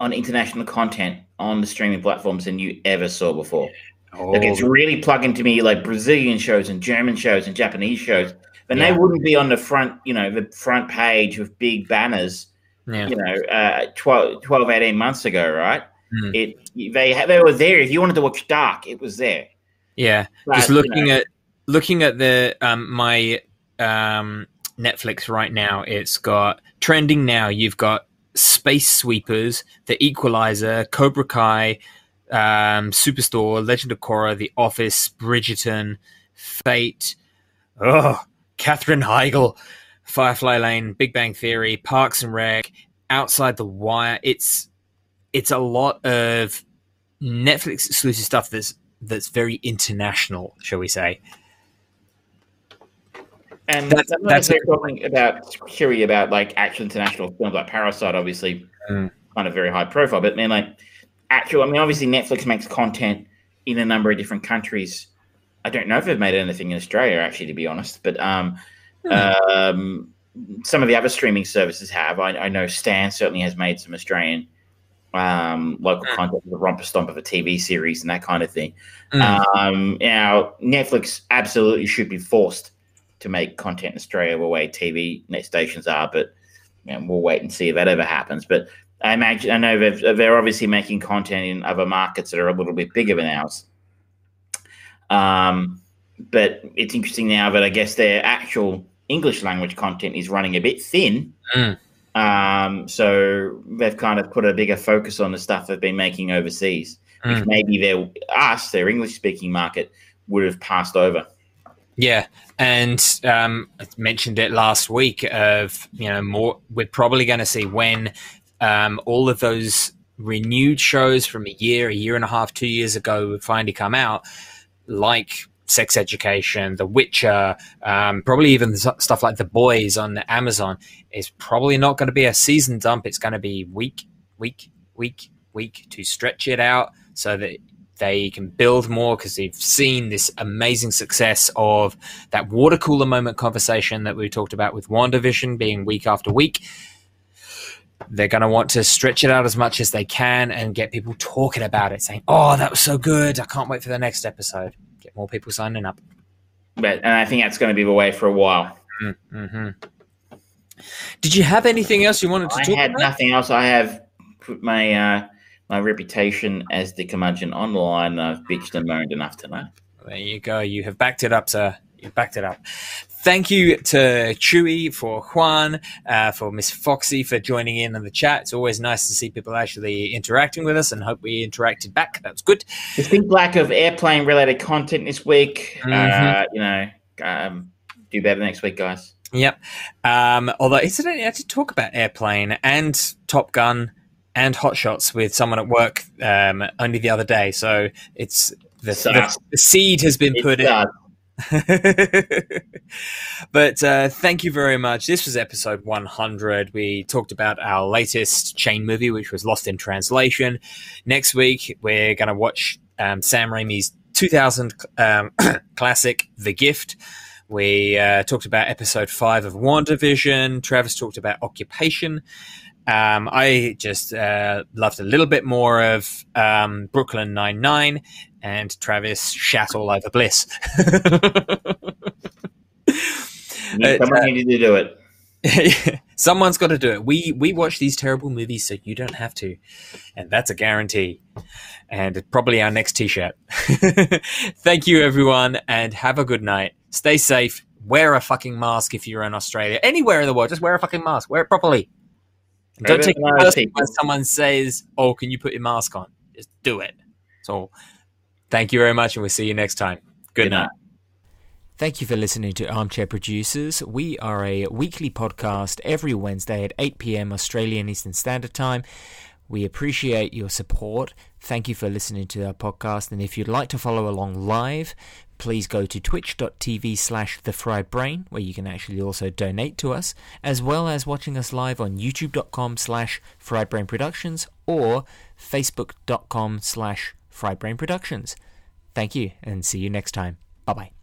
on international content on the streaming platforms than you ever saw before. Oh. Like it's really plugging to me like Brazilian shows and German shows and Japanese shows. And yeah. they wouldn't be on the front, you know, the front page with big banners, yeah. you know, uh, 12, 12, 18 months ago, right? Mm. It they they were there. If you wanted to watch Dark, it was there. Yeah, but, just looking you know, at looking at the um, my um, Netflix right now, it's got trending now. You've got Space Sweepers, The Equalizer, Cobra Kai, um, Superstore, Legend of Korra, The Office, Bridgerton, Fate, oh, Katherine Heigl, Firefly Lane, Big Bang Theory, Parks and Rec, Outside the Wire. It's it's a lot of Netflix exclusive stuff that's that's very international, shall we say? And that's, that's talking about theory about like actual international films like Parasite, obviously mm. kind of very high profile. But man, like actual, I mean, obviously Netflix makes content in a number of different countries. I don't know if they've made anything in Australia, actually, to be honest. But um, mm. um, some of the other streaming services have. I, I, know Stan certainly has made some Australian um, local mm. content, the Romper Stomp of a TV series and that kind of thing. Mm. Um, now, Netflix absolutely should be forced to make content in Australia the way TV stations are, but you know, we'll wait and see if that ever happens. But I imagine I know they're, they're obviously making content in other markets that are a little bit bigger than ours. Um, but it's interesting now that I guess their actual English language content is running a bit thin. Mm. Um, so they've kind of put a bigger focus on the stuff they've been making overseas, mm. which maybe their us, their English speaking market, would have passed over. Yeah, and um, I mentioned it last week. Of you know, more we're probably going to see when um, all of those renewed shows from a year, a year and a half, two years ago would finally come out, like Sex Education, The Witcher, um, probably even stuff like The Boys on Amazon. Is probably not going to be a season dump. It's going to be week, week, week, week to stretch it out so that they can build more because they've seen this amazing success of that water cooler moment conversation that we talked about with WandaVision being week after week. They're going to want to stretch it out as much as they can and get people talking about it, saying, "Oh, that was so good! I can't wait for the next episode." Get more people signing up. But and I think that's going to be the way for a while. Mm-hmm. Did you have anything else you wanted to talk? I had nothing else. I have put my uh, my reputation as the curmudgeon online. I've bitched and moaned enough tonight. There you go. You have backed it up, sir. You've backed it up. Thank you to Chewy, for Juan, uh, for Miss Foxy for joining in on the chat. It's always nice to see people actually interacting with us and hope we interacted back. That was good. Distinct lack of airplane related content this week. Uh, Mhm. you know, um, do better next week, guys. Yep. Um, although, incidentally, I did talk about Airplane and Top Gun and Hot Shots with someone at work um, only the other day. So it's the, the, the seed has been It put in. but uh, thank you very much. This was episode 100. We talked about our latest chain movie, which was Lost in Translation. Next week, we're going to watch um, Sam Raimi's 2000 um, classic, The Gift. We uh, talked about episode five of WandaVision. Travis talked about Occupation. Um, I just uh, loved a little bit more of um, Brooklyn Nine Nine, and Travis shat all over Bliss. Uh, Someone needed to do it. Someone's got to do it. We we watch these terrible movies so you don't have to, and that's a guarantee. And probably our next T-shirt. Thank you, everyone, and have a good night. Stay safe. Wear a fucking mask if you're in Australia. Anywhere in the world, just wear a fucking mask. Wear it properly. Don't take it personally when someone says, "Oh, can you put your mask on?" Just do it. So, thank you very much, and we'll see you next time. Good, Good night. night. Thank you for listening to Armchair Producers. We are a weekly podcast every Wednesday at 8 p.m. Australian Eastern Standard Time. We appreciate your support. Thank you for listening to our podcast. And if you'd like to follow along live, please go to twitch.tv slash the fried brain, where you can actually also donate to us, as well as watching us live on youtube.com slash fried brain productions or facebook.com slash fried brain productions. Thank you and see you next time. Bye bye.